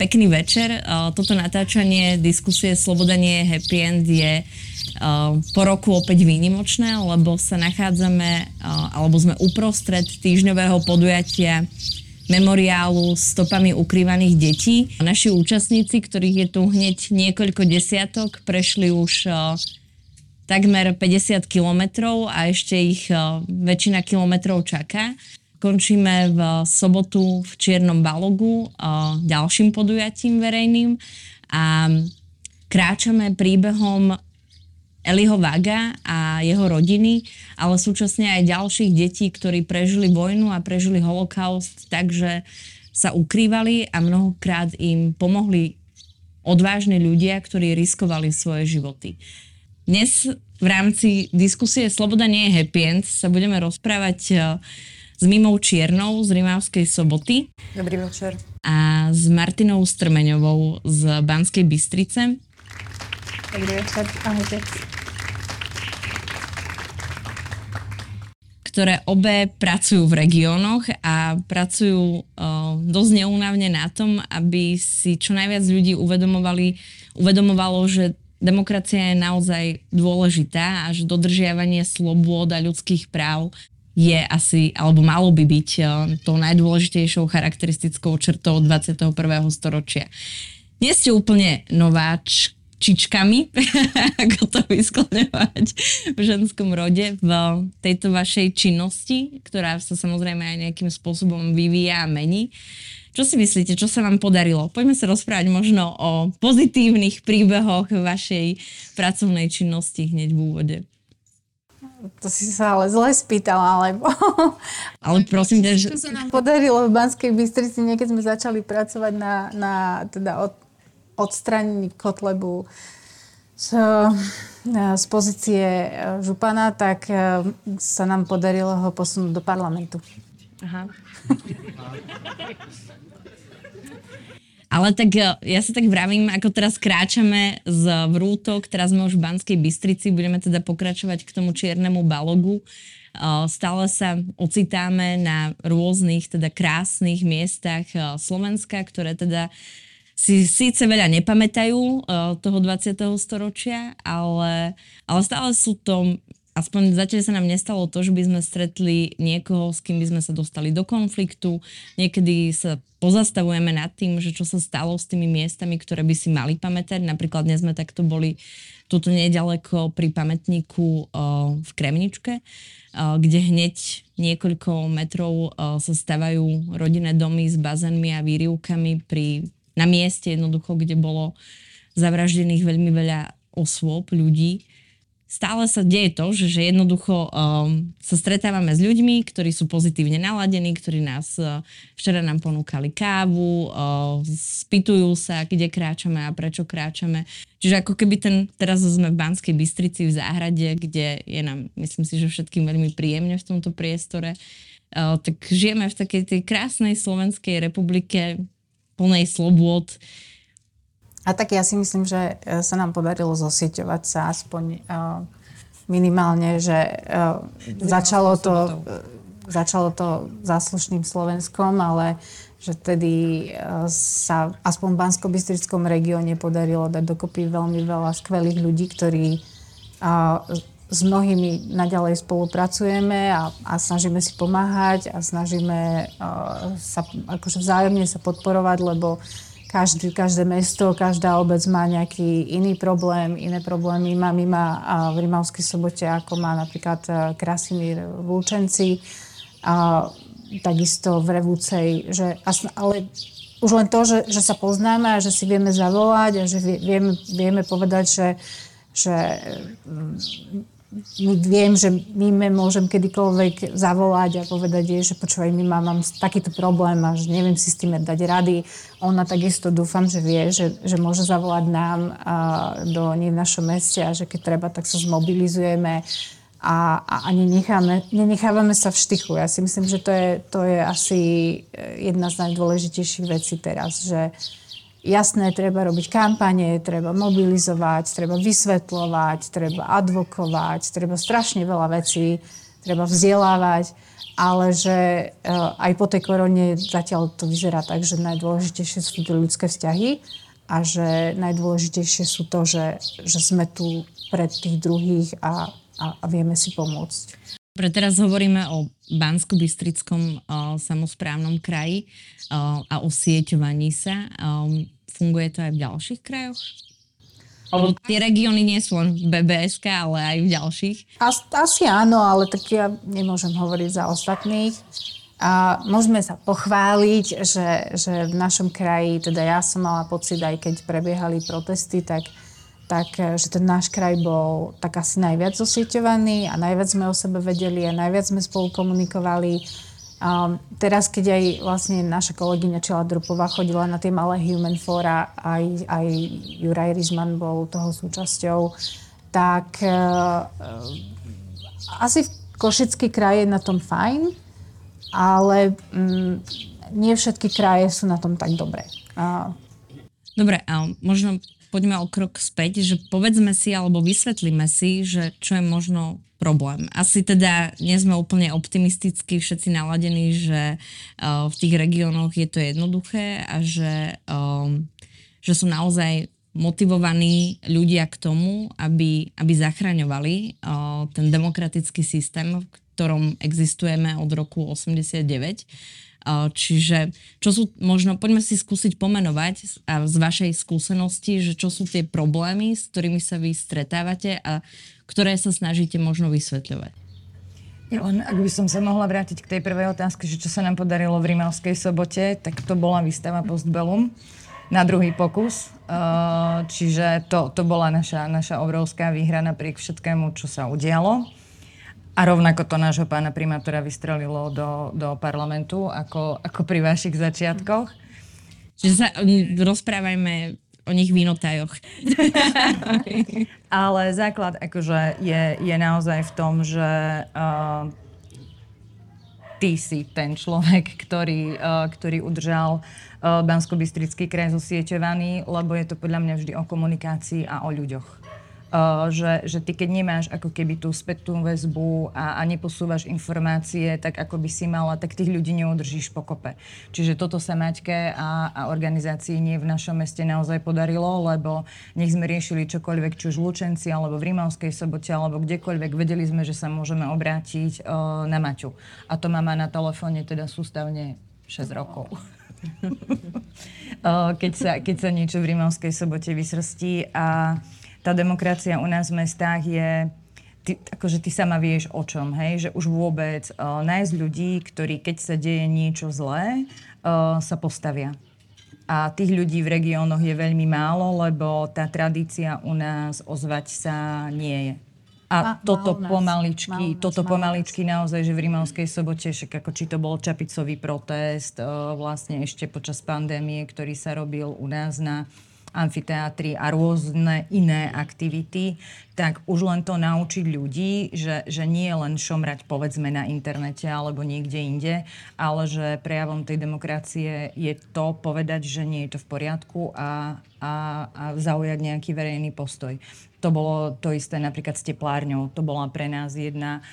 Pekný večer. Toto natáčanie diskusie Sloboda nie je happy end je po roku opäť výnimočné, lebo sa nachádzame, alebo sme uprostred týždňového podujatia memoriálu stopami ukrývaných detí. Naši účastníci, ktorých je tu hneď niekoľko desiatok, prešli už takmer 50 kilometrov a ešte ich väčšina kilometrov čaká. Končíme v sobotu v Čiernom Balogu ďalším podujatím verejným a kráčame príbehom Eliho Vaga a jeho rodiny, ale súčasne aj ďalších detí, ktorí prežili vojnu a prežili holokaust, takže sa ukrývali a mnohokrát im pomohli odvážni ľudia, ktorí riskovali svoje životy. Dnes v rámci diskusie Sloboda nie je happy end sa budeme rozprávať s Mimou Čiernou z Rimavskej soboty. Dobrý večer. A s Martinou Strmeňovou z Banskej Bystrice. Dobrý večer, ahojte. ktoré obe pracujú v regiónoch a pracujú uh, dosť neúnavne na tom, aby si čo najviac ľudí uvedomovali, uvedomovalo, že demokracia je naozaj dôležitá a že dodržiavanie slobôd a ľudských práv je asi, alebo malo by byť eh, tou najdôležitejšou charakteristickou črtou 21. storočia. Nie ste úplne nováččičkami, ako to vyskloňovať v ženskom rode, v tejto vašej činnosti, ktorá sa samozrejme aj nejakým spôsobom vyvíja a mení. Čo si myslíte, čo sa vám podarilo? Poďme sa rozprávať možno o pozitívnych príbehoch vašej pracovnej činnosti hneď v úvode. To si sa ale zle spýtala, alebo... Ale prosím ťa, že... Čo sa nám podarilo v Banskej Bystrici, niekedy sme začali pracovať na, na teda od, odstranení Kotlebu z, z pozície e, župana, tak e, sa nám podarilo ho posunúť do parlamentu. Aha. Ale tak e, ja sa tak vravím, ako teraz kráčame z Vrútok, teraz sme už v Banskej Bystrici, budeme teda pokračovať k tomu čiernemu balogu. E, stále sa ocitáme na rôznych teda krásnych miestach e, Slovenska, ktoré teda si síce veľa nepamätajú toho 20. storočia, ale, ale stále sú to aspoň zatiaľ sa nám nestalo to, že by sme stretli niekoho, s kým by sme sa dostali do konfliktu. Niekedy sa pozastavujeme nad tým, že čo sa stalo s tými miestami, ktoré by si mali pamätať. Napríklad dnes sme takto boli tuto nedaleko pri pamätníku v Kremničke, kde hneď niekoľko metrov sa stavajú rodinné domy s bazénmi a výrivkami pri, na mieste jednoducho, kde bolo zavraždených veľmi veľa osôb, ľudí stále sa deje to, že, že jednoducho um, sa stretávame s ľuďmi, ktorí sú pozitívne naladení, ktorí nás uh, včera nám ponúkali kávu, uh, spýtujú sa, kde kráčame a prečo kráčame. Čiže ako keby ten, teraz sme v Banskej Bystrici v záhrade, kde je nám, myslím si, že všetkým veľmi príjemne v tomto priestore, uh, tak žijeme v takej tej krásnej Slovenskej republike plnej slobôd, a tak ja si myslím, že e, sa nám podarilo zosieťovať sa aspoň uh, minimálne, že uh, začalo to, začalo to záslušným Slovenskom, ale že tedy sa aspoň v bansko regióne podarilo dať dokopy veľmi veľa skvelých ľudí, ktorí s mnohými naďalej spolupracujeme a, a snažíme si pomáhať a snažíme sa akože vzájomne sa podporovať, lebo každý, každé mesto, každá obec má nejaký iný problém, iné problémy. Má mima v Rimavskej sobote, ako má napríklad e, Krasimír v Lučenci, a takisto v Revúcej. Že, ale už len to, že, že sa poznáme a že si vieme zavolať a že vieme, vieme povedať, že, že viem, že Mime môžem kedykoľvek zavolať a povedať jej, že počúvaj, Mima, mám takýto problém a že neviem si s tým dať rady. Ona takisto dúfam, že vie, že, že môže zavolať nám a, do nej v našom meste a že keď treba, tak sa zmobilizujeme a, a, a nenecháme, nenechávame sa v štychu. Ja si myslím, že to je, to je asi jedna z najdôležitejších vecí teraz, že, Jasné, treba robiť kampane, treba mobilizovať, treba vysvetľovať, treba advokovať, treba strašne veľa vecí, treba vzdelávať, ale že aj po tej korone zatiaľ to vyzerá tak, že najdôležitejšie sú tu ľudské vzťahy a že najdôležitejšie sú to, že, že sme tu pre tých druhých a, a, a vieme si pomôcť. Pre teraz hovoríme o Bansko-Bystrickom uh, samozprávnom kraji uh, a o sieťovaní sa. Um, funguje to aj v ďalších krajoch? Lebo tie regióny nie sú len v BBSK, ale aj v ďalších. As, asi áno, ale tak ja nemôžem hovoriť za ostatných. A môžeme sa pochváliť, že, že v našom kraji, teda ja som mala pocit, aj keď prebiehali protesty, tak, tak že ten náš kraj bol tak asi najviac osieťovaný a najviac sme o sebe vedeli a najviac sme spolu komunikovali. A teraz, keď aj vlastne naša kolegyňa Čela Drupová chodila na tie malé Human Fora, aj, aj Juraj Rizman bol toho súčasťou, tak uh, asi Košický kraj je na tom fajn, ale mm, nie všetky kraje sú na tom tak dobre. A... Dobre, a možno poďme o krok späť, že povedzme si alebo vysvetlíme si, že čo je možno problém. Asi teda nie sme úplne optimisticky všetci naladení, že uh, v tých regiónoch je to jednoduché a že, um, že sú naozaj motivovaní ľudia k tomu, aby, aby zachraňovali uh, ten demokratický systém, v ktorom existujeme od roku 89. Čiže čo sú, možno poďme si skúsiť pomenovať a z vašej skúsenosti, že čo sú tie problémy, s ktorými sa vy stretávate a ktoré sa snažíte možno vysvetľovať. Ja len, ak by som sa mohla vrátiť k tej prvej otázke, že čo sa nám podarilo v Rimavskej sobote, tak to bola výstava Postbellum na druhý pokus. Čiže to, to bola naša, naša obrovská výhra napriek všetkému, čo sa udialo. A rovnako to nášho pána primátora vystrelilo do, do parlamentu, ako, ako pri vašich začiatkoch. Čiže sa rozprávajme o nich vinotajoch. Ale základ akože je, je naozaj v tom, že uh, ty si ten človek, ktorý, uh, ktorý udržal uh, Bansko-Bystrický kraj zosieťovaný, lebo je to podľa mňa vždy o komunikácii a o ľuďoch. Uh, že, že ty keď nemáš ako keby tú spätnú väzbu a, a neposúvaš informácie tak, ako by si mala, tak tých ľudí neudržíš pokope. Čiže toto sa Maťke a, a organizácii nie v našom meste naozaj podarilo, lebo nech sme riešili čokoľvek, či už v Lučenci, alebo v Rimavskej sobote, alebo kdekoľvek, vedeli sme, že sa môžeme obrátiť uh, na Maťu. A to má na telefóne teda sústavne 6 rokov. uh, keď, sa, keď sa niečo v Rimavskej sobote vysrstí a tá demokracia u nás v mestách je ty, akože ty sama vieš o čom, hej? Že už vôbec uh, nájsť ľudí, ktorí keď sa deje niečo zlé, uh, sa postavia. A tých ľudí v regiónoch je veľmi málo, lebo tá tradícia u nás ozvať sa nie je. A, toto pomaličky, toto pomaličky naozaj, že v Rimavskej sobote, však ako či to bol čapicový protest, uh, vlastne ešte počas pandémie, ktorý sa robil u nás na amfiteátry a rôzne iné aktivity, tak už len to naučiť ľudí, že, že nie len šomrať povedzme na internete alebo niekde inde, ale že prejavom tej demokracie je to povedať, že nie je to v poriadku a, a, a zaujať nejaký verejný postoj. To bolo to isté napríklad s teplárňou. To bola pre nás jedna,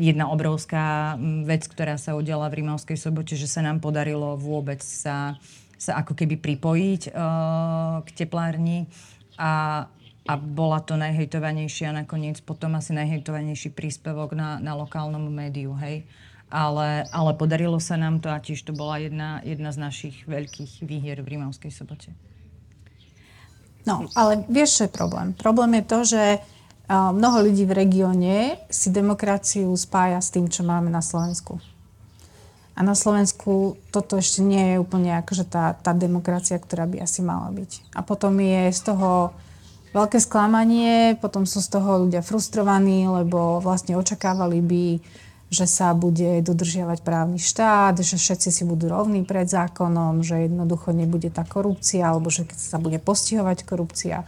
jedna obrovská vec, ktorá sa udiala v Rímavskej sobote, že sa nám podarilo vôbec sa sa ako keby pripojiť uh, k teplárni a, a bola to najhejtovanejšia nakoniec potom asi najhejtovanejší príspevok na, na lokálnom médiu, hej. Ale, ale podarilo sa nám to a tiež to bola jedna, jedna z našich veľkých výhier v Rímavskej sobote. No, ale vieš, čo je problém? Problém je to, že uh, mnoho ľudí v regióne si demokraciu spája s tým, čo máme na Slovensku. A na Slovensku toto ešte nie je úplne akože tá, tá demokracia, ktorá by asi mala byť. A potom je z toho veľké sklamanie, potom sú z toho ľudia frustrovaní, lebo vlastne očakávali by, že sa bude dodržiavať právny štát, že všetci si budú rovní pred zákonom, že jednoducho nebude tá korupcia, alebo že sa bude postihovať korupcia.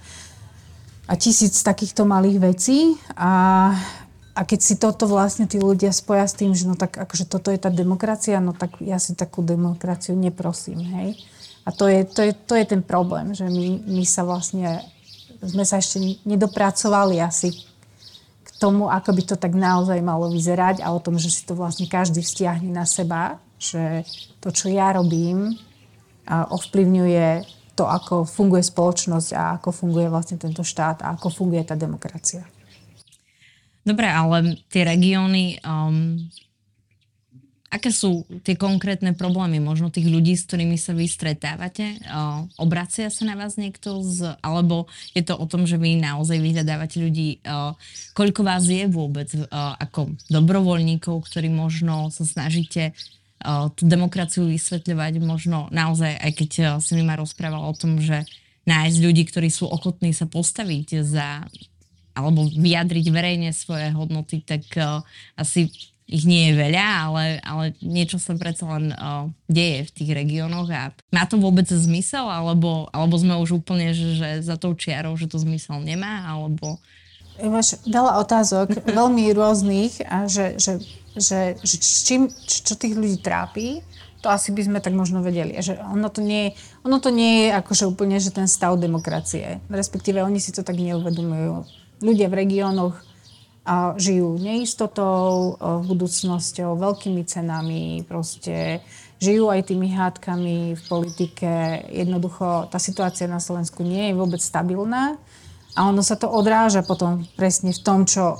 A tisíc takýchto malých vecí. A a keď si toto vlastne tí ľudia spoja s tým, že no tak akože toto je tá demokracia, no tak ja si takú demokraciu neprosím, hej. A to je, to je, to je ten problém, že my, my sa vlastne, sme sa ešte nedopracovali asi k tomu, ako by to tak naozaj malo vyzerať a o tom, že si to vlastne každý vzťahne na seba, že to, čo ja robím, ovplyvňuje to, ako funguje spoločnosť a ako funguje vlastne tento štát a ako funguje tá demokracia. Dobre, ale tie regióny, um, aké sú tie konkrétne problémy možno tých ľudí, s ktorými sa vy stretávate? Uh, obracia sa na vás niekto? Z, alebo je to o tom, že vy naozaj vyhľadávate ľudí? Uh, koľko vás je vôbec uh, ako dobrovoľníkov, ktorí možno sa snažíte tú demokraciu vysvetľovať možno naozaj, aj keď si mi ma rozprával o tom, že nájsť ľudí, ktorí sú ochotní sa postaviť za alebo vyjadriť verejne svoje hodnoty, tak uh, asi ich nie je veľa, ale, ale niečo sa predsa len uh, deje v tých regiónoch a má to vôbec zmysel, alebo, alebo sme už úplne, že, že za tou čiarou, že to zmysel nemá, alebo... Máš veľa otázok, veľmi rôznych a že, že že, že čím, čo tých ľudí trápi, to asi by sme tak možno vedeli. Že ono, to nie, ono to nie je akože úplne že ten stav demokracie. Respektíve oni si to tak neuvedomujú. Ľudia v regiónoch žijú neistotou, budúcnosťou, veľkými cenami, proste žijú aj tými hádkami v politike. Jednoducho tá situácia na Slovensku nie je vôbec stabilná a ono sa to odráža potom presne v tom, čo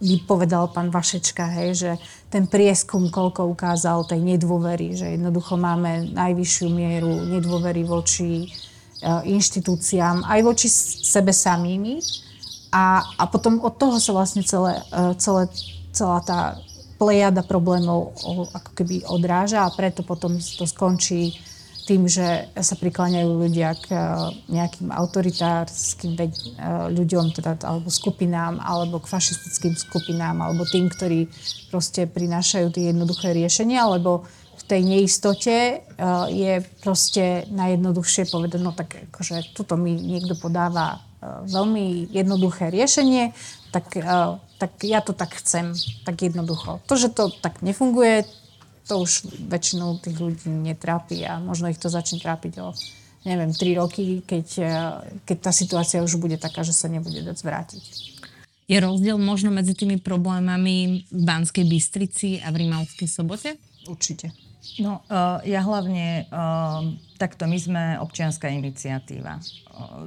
vypovedal pán Vašečka, hej, že ten prieskum, koľko ukázal tej nedôvery, že jednoducho máme najvyššiu mieru nedôvery voči uh, inštitúciám, aj voči sebe samými. A, a potom od toho sa vlastne celé, uh, celé, celá tá plejada problémov ako keby odráža a preto potom to skončí tým, že sa prikláňajú ľudia k eh, nejakým autoritárskym eh, ľuďom, teda, alebo skupinám, alebo k fašistickým skupinám, alebo tým, ktorí proste prinášajú tie jednoduché riešenia, alebo v tej neistote je proste najjednoduchšie povedať, no tak akože tuto mi niekto podáva veľmi jednoduché riešenie, tak, uh, tak ja to tak chcem, tak jednoducho. To, že to tak nefunguje, to už väčšinou tých ľudí netrápi a možno ich to začne trápiť o neviem, 3 roky, keď, e, keď tá situácia už bude taká, že sa nebude dať zvrátiť. Je rozdiel možno medzi tými problémami v Banskej Bystrici a v Rimavskej sobote? Určite. No, uh, ja hlavne, uh, takto my sme občianská iniciatíva.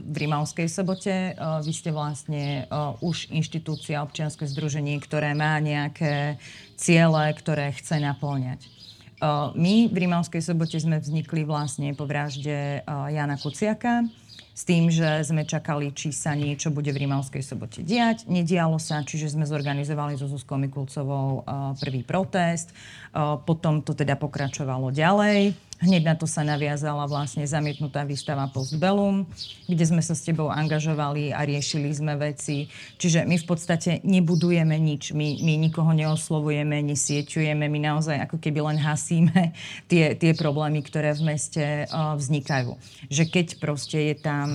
V Rimavskej sobote vy ste vlastne už inštitúcia, občianske združenie, ktoré má nejaké ciele, ktoré chce naplňať. My v Rimavskej sobote sme vznikli vlastne po vražde Jana Kuciaka, s tým, že sme čakali, či sa niečo bude v Rímavskej sobote diať. Nedialo sa, čiže sme zorganizovali so Zuzkou Mikulcovou prvý protest. Potom to teda pokračovalo ďalej. Hneď na to sa naviazala vlastne zamietnutá výstava Postbellum, kde sme sa s tebou angažovali a riešili sme veci. Čiže my v podstate nebudujeme nič, my, my nikoho neoslovujeme, nesieťujeme, my naozaj ako keby len hasíme tie, tie problémy, ktoré v meste uh, vznikajú. Že keď proste je tam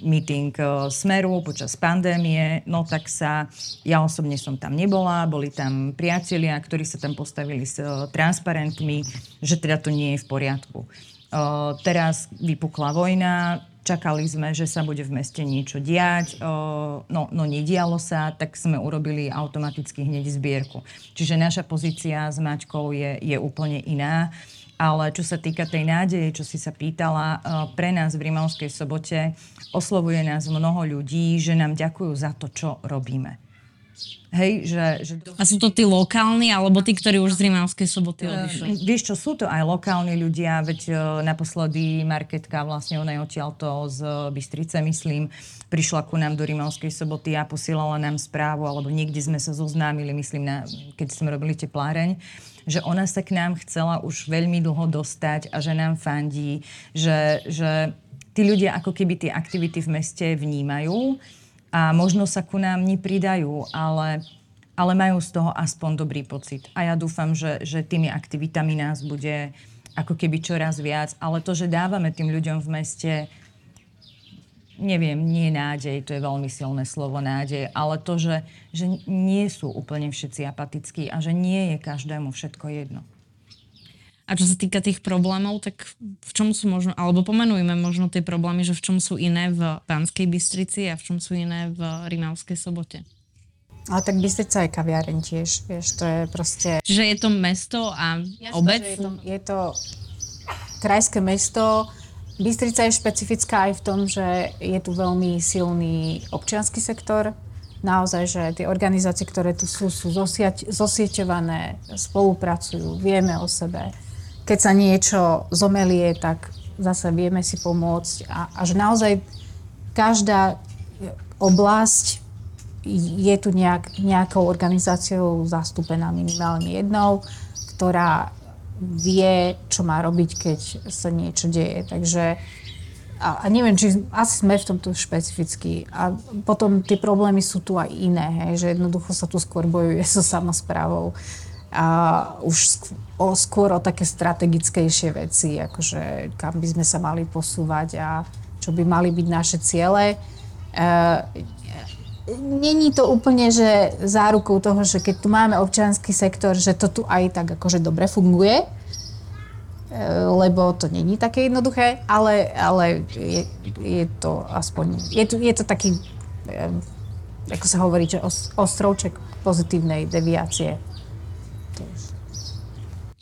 meeting uh, Smeru počas pandémie, no tak sa, ja osobne som tam nebola, boli tam priatelia, ktorí sa tam postavili s uh, transparentmi, že teda to nie je v poriadku. Uh, teraz vypukla vojna, čakali sme, že sa bude v meste niečo diať, uh, no, no nedialo sa, tak sme urobili automaticky hneď zbierku. Čiže naša pozícia s Maťkou je, je úplne iná. Ale čo sa týka tej nádeje, čo si sa pýtala, pre nás v Rimavskej sobote oslovuje nás mnoho ľudí, že nám ďakujú za to, čo robíme. Hej, že, že... A sú to tí lokálni, alebo tí, ktorí už z Rimavskej soboty odišli? Uh, vieš čo, sú to aj lokálni ľudia, veď uh, naposledy Marketka, vlastne ona je odtiaľto z Bystrice, myslím, prišla ku nám do Rimavskej soboty a posielala nám správu, alebo niekde sme sa zoznámili, myslím, na, keď sme robili tepláreň, že ona sa k nám chcela už veľmi dlho dostať a že nám fandí, že, že tí ľudia ako keby tie aktivity v meste vnímajú a možno sa ku nám nepridajú, ale, ale majú z toho aspoň dobrý pocit. A ja dúfam, že, že tými aktivitami nás bude ako keby čoraz viac, ale to, že dávame tým ľuďom v meste neviem, nie nádej, to je veľmi silné slovo nádej, ale to, že, že nie sú úplne všetci apatickí a že nie je každému všetko jedno. A čo sa týka tých problémov, tak v čom sú možno, alebo pomenujme možno tie problémy, že v čom sú iné v Pánskej Bystrici a v čom sú iné v Rimavskej sobote? Ale tak Bystrica je kaviareň tiež, vieš, to je proste... Čiže je to mesto a obec? Je to, je to krajské mesto. Bystrica je špecifická aj v tom, že je tu veľmi silný občianský sektor. Naozaj, že tie organizácie, ktoré tu sú, sú zosieťované, spolupracujú, vieme o sebe. Keď sa niečo zomelie, tak zase vieme si pomôcť. A, a že naozaj každá oblasť je tu nejak, nejakou organizáciou zastúpená minimálne jednou, ktorá vie, čo má robiť, keď sa niečo deje. Takže a, a neviem, či asi sme v tomto špecificky. A potom tie problémy sú tu aj iné, hej, že jednoducho sa tu skôr bojuje so samozprávou. A už o, skôr o také strategickejšie veci, akože kam by sme sa mali posúvať a čo by mali byť naše ciele. E, Není to úplne, že zárukou toho, že keď tu máme občianský sektor, že to tu aj tak akože dobre funguje, e, lebo to není také jednoduché, ale, ale je, je to aspoň, je je to taký, e, ako sa hovorí, že os, ostrovček pozitívnej deviácie.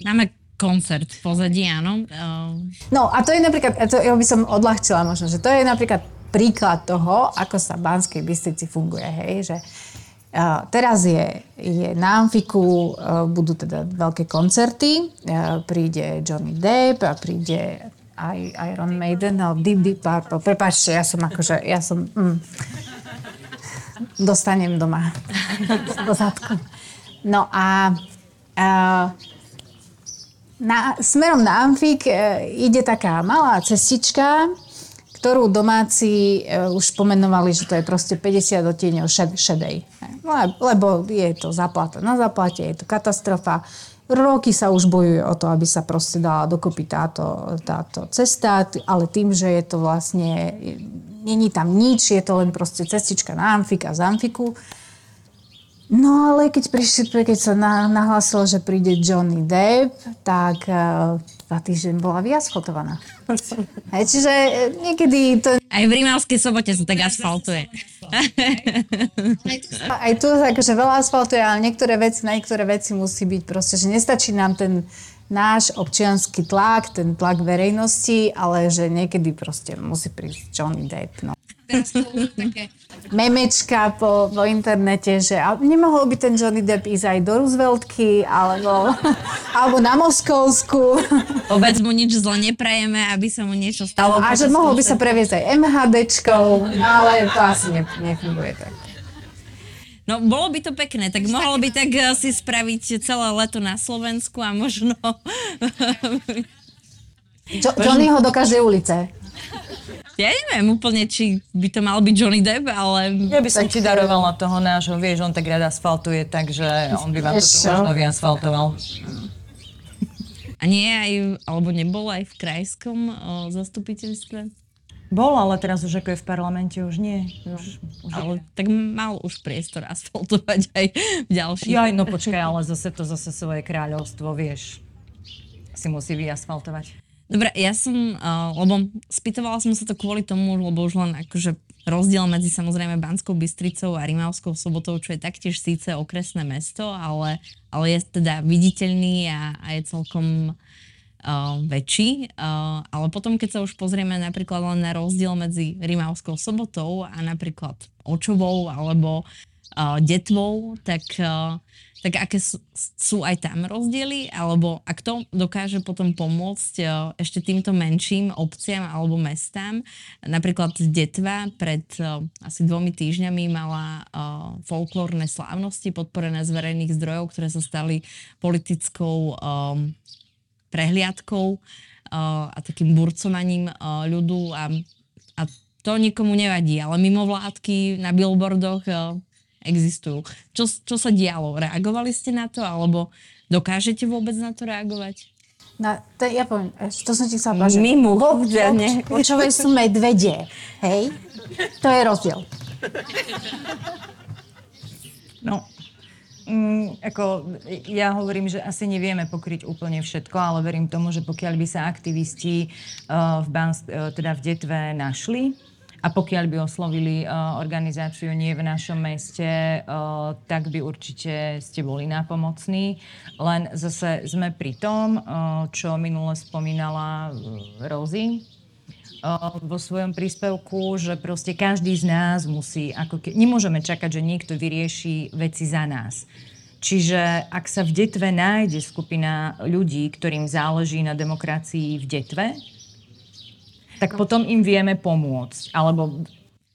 Máme koncert v pozadí, áno. Uh... No a to je napríklad, to ja by som odľahčila možno, že to je napríklad príklad toho, ako sa v Banskej Bystrici funguje, hej, že uh, teraz je, je na Amfiku, uh, budú teda veľké koncerty, príde Johnny Depp a príde aj Iron Maiden, ale Deep Deep Purple, prepáčte, ja som akože, ja som, mm, dostanem doma do zadku. No a uh, na, smerom na Amfik uh, ide taká malá cestička, ktorú domáci e, už pomenovali, že to je proste 50 odtieňov šed, šedej. No, lebo je to zaplata na zaplate, je to katastrofa. Roky sa už bojuje o to, aby sa proste dala dokopy táto, táto cesta, ale tým, že je to vlastne, není tam nič, je to len proste cestička na Amfik a z Amfiku, No ale keď, prišli, keď sa na, nahlásilo, že príde Johnny Depp, tak uh, dva týždeň bola vyasfaltovaná. Hej, čiže e, niekedy to... Aj v Rímavskej sobote sa tak asfaltuje. Aj tu akože veľa asfaltuje, ale niektoré veci, na niektoré veci musí byť proste, že nestačí nám ten náš občianský tlak, ten tlak verejnosti, ale že niekedy proste musí prísť Johnny Depp. No teraz také memečka po, po internete, že a nemohol by ten Johnny Depp ísť aj do Rooseveltky, alebo, alebo na Moskovsku. Vôbec mu nič zle neprajeme, aby sa mu niečo stalo. A že mohol by sa previesť aj MHDčkou, ale to asi ne, nefunguje tak. No, bolo by to pekné, tak mohol by tak si spraviť celé leto na Slovensku a možno... Jo- Johnnyho do každej ulice. Ja neviem úplne, či by to mal byť Johnny Depp, ale... Ja by som ti darovala toho nášho, vieš, on tak rád asfaltuje, takže on by vám to tu možno vyasfaltoval. A nie aj, alebo nebol aj v krajskom o, zastupiteľstve? Bol, ale teraz už ako je v parlamente, už nie. No, už, už ale je. tak mal už priestor asfaltovať aj v ďalších. Ja, no počkaj, ale zase to zase svoje kráľovstvo, vieš, si musí vyasfaltovať. Dobre, ja som, uh, lebo spýtovala som sa to kvôli tomu, lebo už len akože rozdiel medzi samozrejme Banskou Bystricou a Rimavskou sobotou, čo je taktiež síce okresné mesto, ale, ale je teda viditeľný a, a je celkom uh, väčší. Uh, ale potom, keď sa už pozrieme napríklad len na rozdiel medzi Rimavskou sobotou a napríklad Očovou alebo uh, Detvou, tak uh, tak aké sú, aj tam rozdiely, alebo a kto dokáže potom pomôcť e, ešte týmto menším obciam alebo mestám. Napríklad Detva pred uh, asi dvomi týždňami mala uh, folklórne slávnosti podporené z verejných zdrojov, ktoré sa stali politickou prehliadkou a takým burcovaním uh, ľudu a, a to nikomu nevadí, ale mimo vládky na billboardoch existujú. Čo, čo sa dialo? Reagovali ste na to? Alebo dokážete vôbec na to reagovať? Na, to, ja poviem, to som ti chcela povedať. Mimo, Počové sú medvedie, hej? To je rozdiel. No, mm, ako ja hovorím, že asi nevieme pokryť úplne všetko, ale verím tomu, že pokiaľ by sa aktivisti uh, v, Bans, uh, teda v Detve našli, A pokiaľ by oslovili uh, organizáciu nie v našom meste, uh, tak by určite ste boli nápomocní. Len zase sme pri tom, uh, čo minule spomínala Rozy, vo svojom príspevku, že proste každý z nás musí, ako ke, nemôžeme čakať, že niekto vyrieši veci za nás. Čiže ak sa v detve nájde skupina ľudí, ktorým záleží na demokracii v detve, tak potom im vieme pomôcť. Alebo...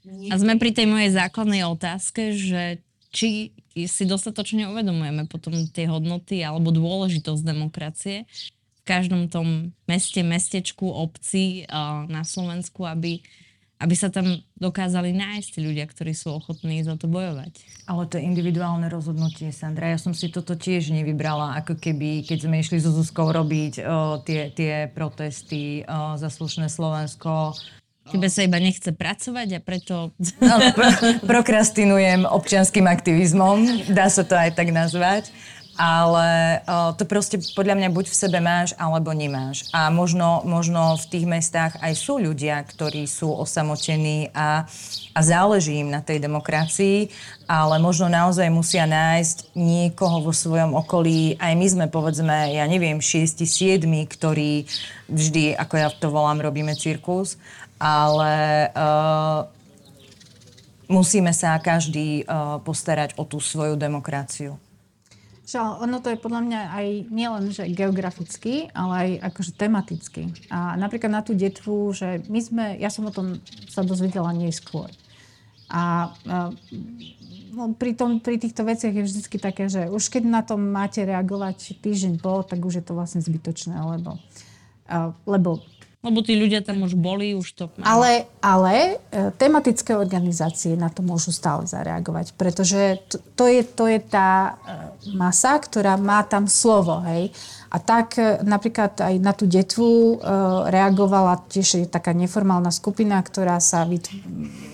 A sme pri tej mojej základnej otázke, že či si dostatočne uvedomujeme potom tie hodnoty alebo dôležitosť demokracie v každom tom meste, mestečku, obci na Slovensku, aby aby sa tam dokázali nájsť ľudia, ktorí sú ochotní za to bojovať. Ale to je individuálne rozhodnutie, Sandra. Ja som si toto tiež nevybrala, ako keby, keď sme išli so Zuzkou robiť o, tie, tie protesty o, za slušné Slovensko, Tebe sa iba nechce pracovať a preto... No, pro, prokrastinujem občianským aktivizmom, dá sa to aj tak nazvať ale uh, to proste podľa mňa buď v sebe máš, alebo nemáš. A možno, možno v tých mestách aj sú ľudia, ktorí sú osamotení a, a záleží im na tej demokracii, ale možno naozaj musia nájsť niekoho vo svojom okolí. Aj my sme, povedzme, ja neviem, šiesti, siedmi, ktorí vždy, ako ja to volám, robíme cirkus, ale uh, musíme sa každý uh, postarať o tú svoju demokraciu. Že ono to je podľa mňa aj nielen že geograficky, ale aj akože tematicky. A napríklad na tú detvu, že my sme, ja som o tom sa dozvedela neskôr. A, a no, pri, tom, pri týchto veciach je vždy také, že už keď na tom máte reagovať týždeň po, tak už je to vlastne zbytočné, lebo, a, lebo lebo tí ľudia tam už boli, už to... Ale, ale e, tematické organizácie na to môžu stále zareagovať, pretože to, to, je, to je tá e, masa, ktorá má tam slovo, hej. A tak e, napríklad aj na tú detvu reagovala tiež taká neformálna skupina, ktorá sa vyt-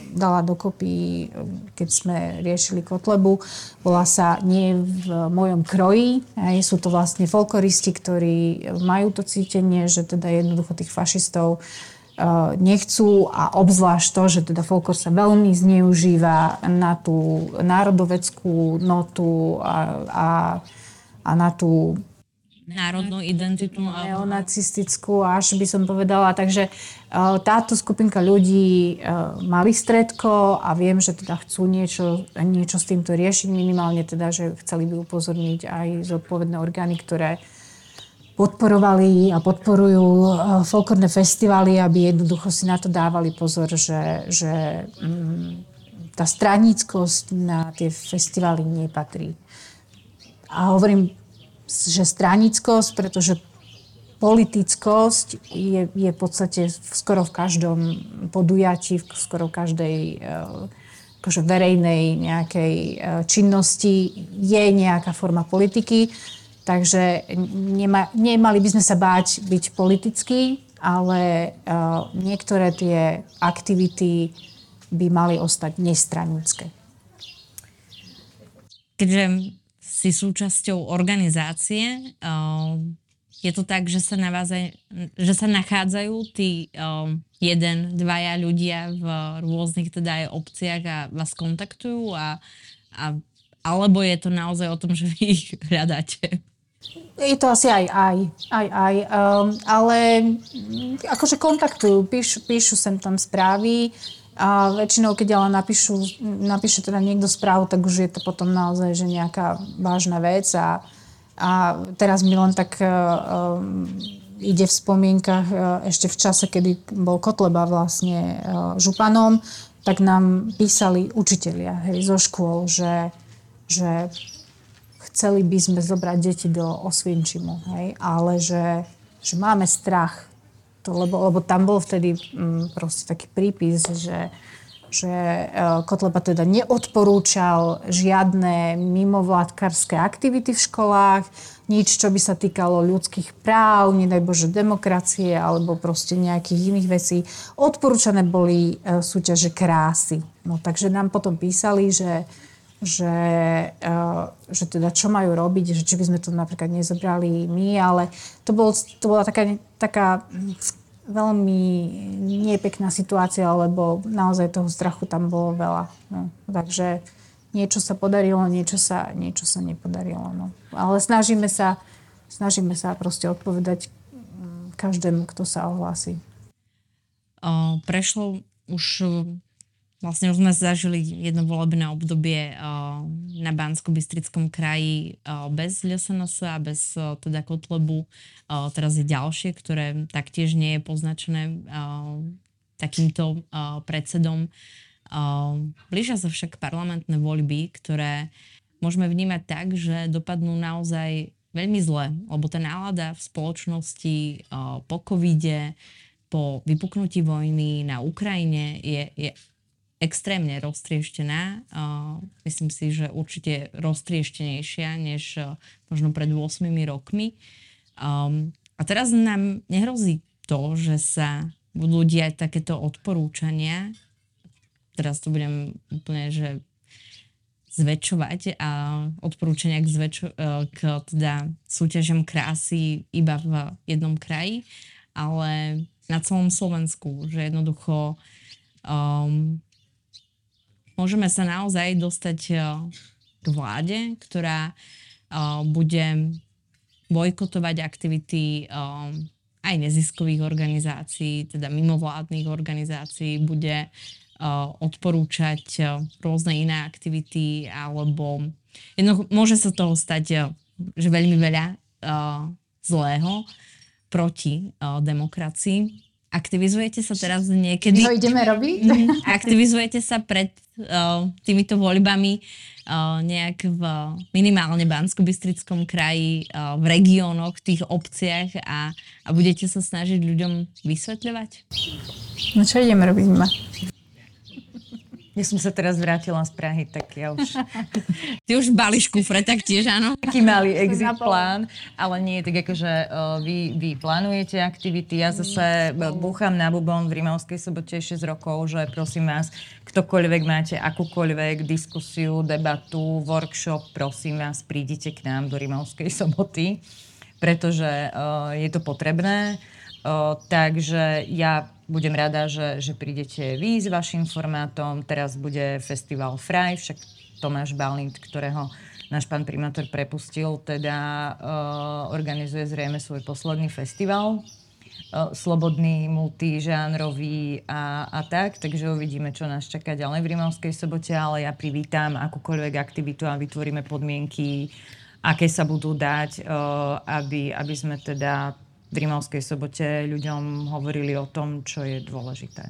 dala dokopy, keď sme riešili Kotlebu. Volá sa Nie v mojom kroji. Hej. Sú to vlastne folkloristi, ktorí majú to cítenie, že teda jednoducho tých fašistov uh, nechcú a obzvlášť to, že teda folklor sa veľmi zneužíva na tú národoveckú notu a, a, a na tú národnú identitu. Neonacistickú, až by som povedala. Takže e, táto skupinka ľudí e, mali stredko a viem, že teda chcú niečo, niečo s týmto riešiť. Minimálne teda, že chceli by upozorniť aj zodpovedné orgány, ktoré podporovali a podporujú e, folklórne festivaly, aby jednoducho si na to dávali pozor, že, že mm, tá straníckosť na tie festivaly nepatrí. A hovorím že stranickosť, pretože politickosť je, je v podstate skoro v každom podujatí, skoro v každej eh, akože verejnej nejakej eh, činnosti je nejaká forma politiky. Takže nema, nemali by sme sa báť byť politický, ale uh, niektoré tie aktivity by mali ostať nestranické. Keďže si súčasťou organizácie. Je to tak, že sa, na vás aj, že sa nachádzajú tí um, jeden, dvaja ľudia v rôznych teda aj obciach a vás kontaktujú a, a alebo je to naozaj o tom, že vy ich hľadáte? Je to asi aj aj, aj, aj um, ale akože kontaktujú, píšu, píšu sem tam správy, a väčšinou, keď ale napíšu, napíše teda niekto správu, tak už je to potom naozaj že nejaká vážna vec a, a teraz mi len tak uh, ide v spomienkach uh, ešte v čase, kedy bol Kotleba vlastne županom, tak nám písali učitelia hej, zo škôl, že, že chceli by sme zobrať deti do Osvienčimu, hej, ale že, že máme strach. To, lebo, lebo tam bol vtedy mm, proste taký prípis, že, že e, Kotleba teda neodporúčal žiadne mimovládkarské aktivity v školách, nič, čo by sa týkalo ľudských práv, nedaj Bože demokracie alebo proste nejakých iných vecí. Odporúčané boli e, súťaže krásy. No takže nám potom písali, že že, uh, že teda čo majú robiť, že či by sme to napríklad nezobrali my, ale to, bol, to bola taká, taká veľmi nepekná situácia, lebo naozaj toho strachu tam bolo veľa. No. Takže niečo sa podarilo, niečo sa, niečo sa nepodarilo. No. Ale snažíme sa, snažíme sa proste odpovedať mm, každému, kto sa ohlási. Prešlo už Vlastne už sme zažili jedno volebné obdobie uh, na Bansko-Bystrickom kraji uh, bez LSNS a bez uh, teda Kotlebu. Teraz je ďalšie, ktoré taktiež nie je poznačené takýmto predsedom. Blížia sa však parlamentné voľby, ktoré môžeme vnímať tak, že dopadnú naozaj veľmi zle, lebo tá nálada v spoločnosti po covide, po vypuknutí vojny na Ukrajine je, je extrémne roztrieštená. Myslím si, že určite roztrieštenejšia než možno pred 8 rokmi. A teraz nám nehrozí to, že sa budú diať takéto odporúčania. Teraz to budem úplne, že zväčšovať a odporúčania k, zväčšo- uh, k teda súťažom krásy iba v jednom kraji, ale na celom Slovensku, že jednoducho um, môžeme sa naozaj dostať eh, k vláde, ktorá eh, bude bojkotovať aktivity eh, aj neziskových organizácií, teda mimovládnych organizácií, bude odporúčať rôzne iné aktivity, alebo jedno, môže sa toho stať, že veľmi veľa zlého proti demokracii. Aktivizujete sa teraz niekedy... To ideme robiť? Mhm. Aktivizujete sa pred uh, týmito voľbami uh, nejak v minimálne Bansko-Bystrickom kraji, uh, v regiónoch, tých obciach a, a budete sa snažiť ľuďom vysvetľovať? No čo ideme robiť ma? Ja som sa teraz vrátila z Prahy, tak ja už... Ty už balíš kufre, tak tiež áno? Taký malý exit plán, ale nie, tak akože uh, vy, vy plánujete aktivity, ja zase búcham na bubon v Rimavskej sobote 6 rokov, že prosím vás, ktokoľvek máte akúkoľvek diskusiu, debatu, workshop, prosím vás, prídite k nám do Rimavskej soboty, pretože uh, je to potrebné. Uh, takže ja budem rada, že, že prídete vy s vašim formátom. Teraz bude festival Fraj, však Tomáš Balint, ktorého náš pán primátor prepustil, teda uh, organizuje zrejme svoj posledný festival uh, slobodný, multižánrový a, a tak, takže uvidíme, čo nás čaká ďalej v Rimavskej sobote, ale ja privítam akúkoľvek aktivitu a vytvoríme podmienky, aké sa budú dať, uh, aby, aby sme teda v Rimavskej sobote ľuďom hovorili o tom, čo je dôležité.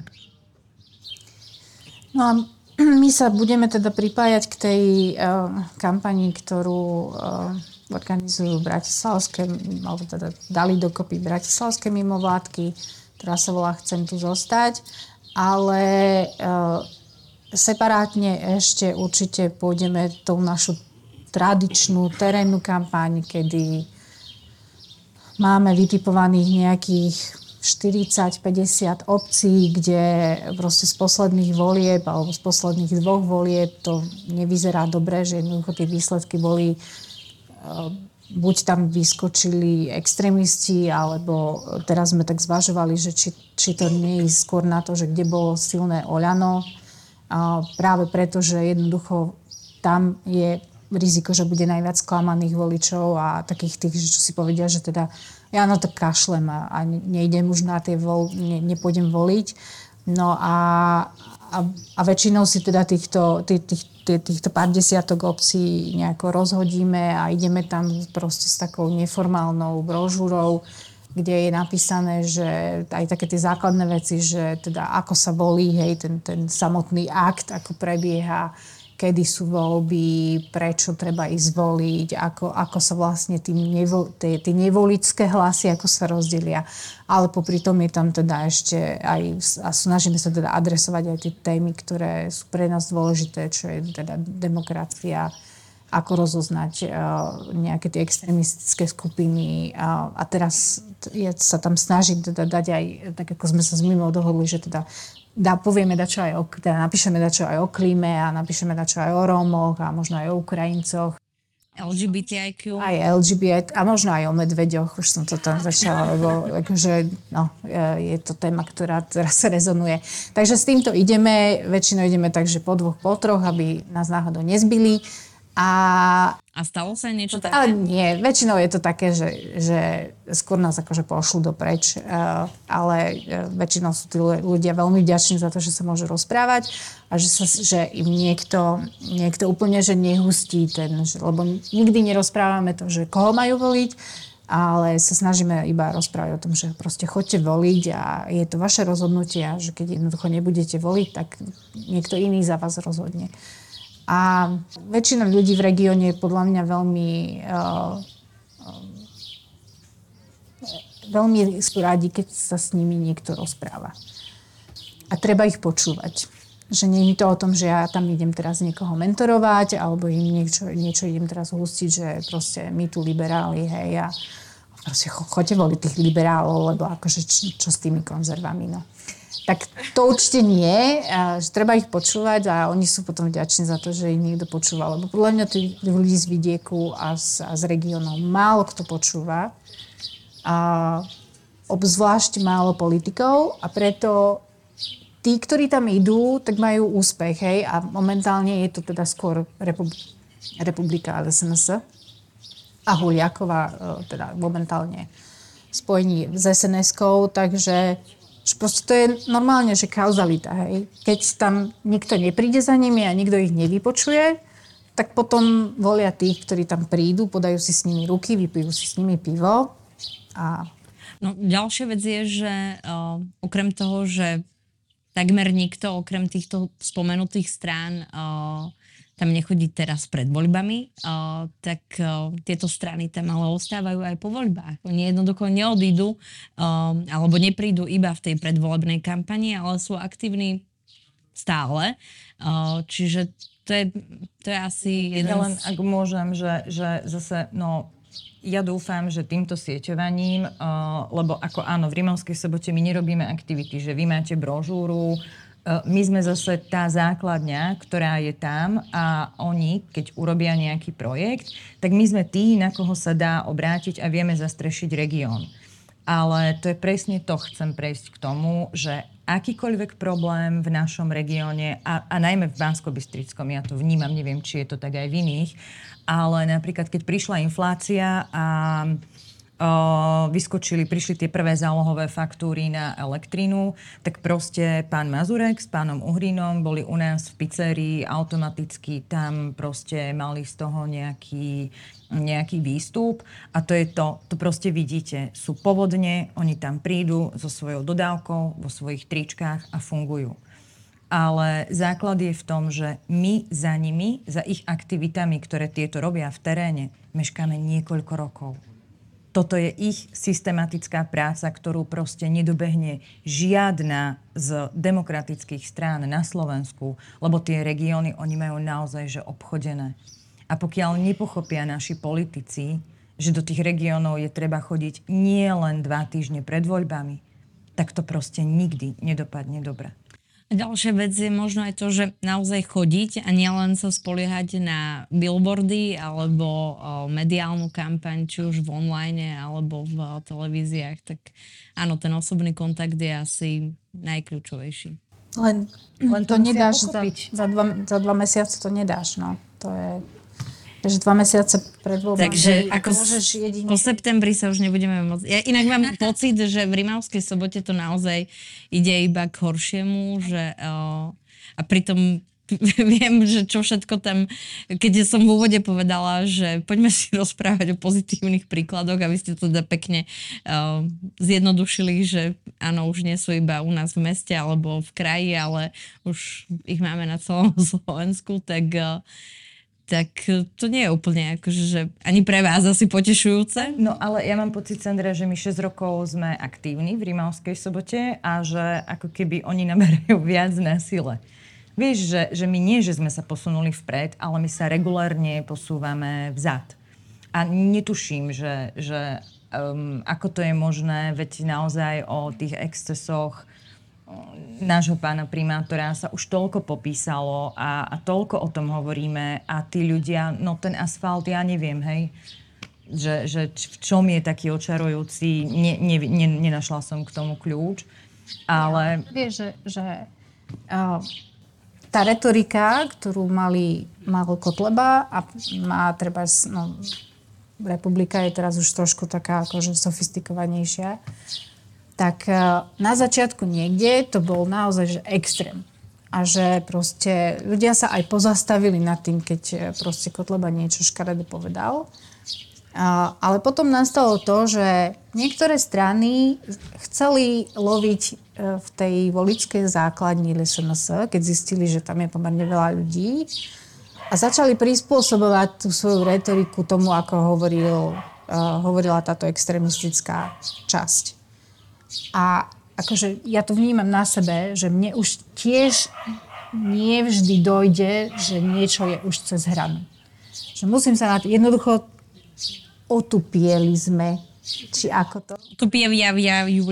No a my sa budeme teda pripájať k tej uh, kampani, ktorú uh, organizujú bratislavské, alebo teda dali dokopy bratislavské mimovládky, ktorá sa volá Chcem tu zostať, ale uh, separátne ešte určite pôjdeme tou našu tradičnú terénnu kampaň, kedy Máme vytipovaných nejakých 40-50 obcí, kde proste z posledných volieb alebo z posledných dvoch volieb to nevyzerá dobre, že jednoducho tie výsledky boli uh, buď tam vyskočili extrémisti, alebo teraz sme tak zvažovali, že či, či to nie je skôr na to, že kde bolo silné Oľano. Uh, práve preto, že jednoducho tam je riziko, že bude najviac sklamaných voličov a takých tých, čo si povedia, že teda ja na to kašlem a, a nejdem už na tie vol, ne, nepôjdem voliť. No a, a, a väčšinou si teda týchto, tých, tých, tých, týchto pár desiatok obcí nejako rozhodíme a ideme tam proste s takou neformálnou brožúrou, kde je napísané, že aj také tie základné veci, že teda ako sa volí, hej, ten, ten samotný akt, ako prebieha, kedy sú voľby, prečo treba ísť voliť, ako, ako sa vlastne tí, nevo, tie, tie nevolické hlasy, ako sa rozdelia. Ale popri tom je tam teda ešte aj, a snažíme sa teda adresovať aj tie témy, ktoré sú pre nás dôležité, čo je teda demokracia, ako rozoznať uh, nejaké tie extremistické skupiny uh, a teraz je, sa tam snažiť teda dať aj, tak ako sme sa s Mimo dohodli, že teda dá, povieme dačo aj o, teda napíšeme dačo aj o klíme a napíšeme dačo aj o Rómoch a možno aj o Ukrajincoch. LGBTIQ. Aj LGBT, a možno aj o medveďoch, už som to tam začala, lebo akože, no, je to téma, ktorá teraz rezonuje. Takže s týmto ideme, väčšinou ideme tak, že po dvoch, po troch, aby nás náhodou nezbili. A a stalo sa niečo také? Ale nie, väčšinou je to také, že, že skôr nás akože pošlú dopreč, uh, ale uh, väčšinou sú tí ľudia veľmi vďační za to, že sa môžu rozprávať a že, sa, že im niekto, niekto úplne že nehustí ten, že, lebo nikdy nerozprávame to, že koho majú voliť, ale sa snažíme iba rozprávať o tom, že proste chodte voliť a je to vaše rozhodnutie a že keď jednoducho nebudete voliť, tak niekto iný za vás rozhodne. A väčšina ľudí v regióne je podľa mňa veľmi uh, veľmi sú rádi, keď sa s nimi niekto rozpráva. A treba ich počúvať. Že nie je to o tom, že ja tam idem teraz niekoho mentorovať, alebo im niečo, niečo idem teraz hustiť, že proste my tu liberáli, hej, a proste chodte voliť tých liberálov, lebo akože čo, čo s tými konzervami, no. Tak to určite nie, že treba ich počúvať a oni sú potom vďační za to, že ich niekto počúva. Lebo podľa mňa tých ľudí z vidieku a z, a z regiónov málo kto počúva. A obzvlášť málo politikov a preto tí, ktorí tam idú, tak majú úspech, hej, a momentálne je to teda skôr Repub- Republika SNS a Huliakova, e, teda momentálne spojení s SNS-kou, takže že proste to je normálne, že kauzalita, hej. Keď tam nikto nepríde za nimi a nikto ich nevypočuje, tak potom volia tých, ktorí tam prídu, podajú si s nimi ruky, vypijú si s nimi pivo a... No ďalšia vec je, že uh, okrem toho, že takmer nikto, okrem týchto spomenutých strán uh, tam nechodí teraz pred voľbami, tak tieto strany tam ale ostávajú aj po voľbách. Oni jednoducho neodídu alebo neprídu iba v tej predvolebnej kampani, ale sú aktívni stále. Čiže to je, to je asi jeden Ja len, ak môžem, že, že zase, no, ja dúfam, že týmto sieťovaním, uh, lebo ako áno, v Rimavskej sobote my nerobíme aktivity, že vy máte brožúru, my sme zase tá základňa, ktorá je tam a oni, keď urobia nejaký projekt, tak my sme tí, na koho sa dá obrátiť a vieme zastrešiť región. Ale to je presne to, chcem prejsť k tomu, že akýkoľvek problém v našom regióne, a, a najmä v bansko ja to vnímam, neviem, či je to tak aj v iných, ale napríklad, keď prišla inflácia a vyskočili, prišli tie prvé zálohové faktúry na elektrínu, tak proste pán Mazurek s pánom Uhrinom boli u nás v pizzerii automaticky, tam proste mali z toho nejaký, nejaký výstup. A to je to, to proste vidíte, sú povodne, oni tam prídu so svojou dodávkou vo svojich tričkách a fungujú. Ale základ je v tom, že my za nimi, za ich aktivitami, ktoré tieto robia v teréne, meškáme niekoľko rokov toto je ich systematická práca, ktorú proste nedobehne žiadna z demokratických strán na Slovensku, lebo tie regióny oni majú naozaj že obchodené. A pokiaľ nepochopia naši politici, že do tých regiónov je treba chodiť nie len dva týždne pred voľbami, tak to proste nikdy nedopadne dobre. Ďalšia vec je možno aj to, že naozaj chodiť a nielen sa spoliehať na billboardy alebo mediálnu kampaň, či už v online alebo v televíziách, tak áno, ten osobný kontakt je asi najkľúčovejší. Len, len to, to nedáš za, za, dva, za dva mesiace, to nedáš, no. To je Takže dva mesiace pred voľbami. Takže ako môžeš jedine... po septembri sa už nebudeme môcť... Ja inak mám pocit, že v Rimavskej sobote to naozaj ide iba k horšiemu, že... A pritom viem, že čo všetko tam, keď som v úvode povedala, že poďme si rozprávať o pozitívnych príkladoch a vy ste to teda pekne uh, zjednodušili, že áno, už nie sú iba u nás v meste alebo v kraji, ale už ich máme na celom Slovensku, tak uh, tak e, to nie je úplne akože, že ani pre vás asi potešujúce. No ale ja mám pocit, Sandra, že my 6 rokov sme aktívni v Rimavskej sobote a že ako keby oni naberajú viac na sile. Vieš, že, že my nie, že sme sa posunuli vpred, ale my sa regulárne posúvame vzad. A netuším, že, že um, ako to je možné, veď naozaj o tých excesoch nášho pána primátora sa už toľko popísalo a, a toľko o tom hovoríme a tí ľudia, no ten asfalt, ja neviem, hej, že, že v čom je taký očarujúci, ne, ne, ne, nenašla som k tomu kľúč, ale... Ja, vieš, že, že uh, tá retorika, ktorú mali, mal Kotleba a má treba, no, republika je teraz už trošku taká akože sofistikovanejšia, tak uh, na začiatku niekde to bol naozaj že extrém. A že proste ľudia sa aj pozastavili nad tým, keď e, proste Kotleba niečo škaredé povedal. Ale potom nastalo to, že niektoré strany chceli loviť e, v tej voličskej základni LSNS, keď zistili, že tam je pomerne veľa ľudí a začali prispôsobovať tú svoju retoriku tomu, ako hovoril, hovorila táto extremistická časť. A akože ja to vnímam na sebe, že mne už tiež nie vždy dojde, že niečo je už cez hranu. Že musím sa na to... Jednoducho otupieli sme, či ako to? Otupievia, ja, ju.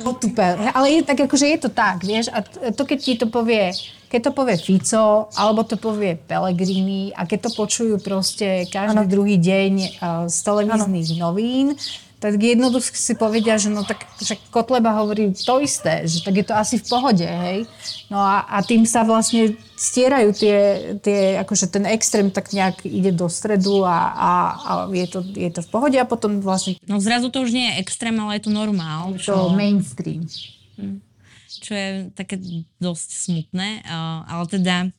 Otupel. Ale je, tak akože je to tak, vieš, a to keď ti to povie, keď to povie Fico, alebo to povie Pellegrini, a keď to počujú proste každý ano. druhý deň uh, z televíznych ano. novín, tak jednoducho si povedia, že no tak že Kotleba hovorí to isté, že tak je to asi v pohode, hej. No a, a tým sa vlastne stierajú tie, tie, akože ten extrém tak nejak ide do stredu a, a, a je, to, je to v pohode a potom vlastne... No zrazu to už nie je extrém, ale je to normál. Čo... To mainstream. Hm. Čo je také dosť smutné, ale teda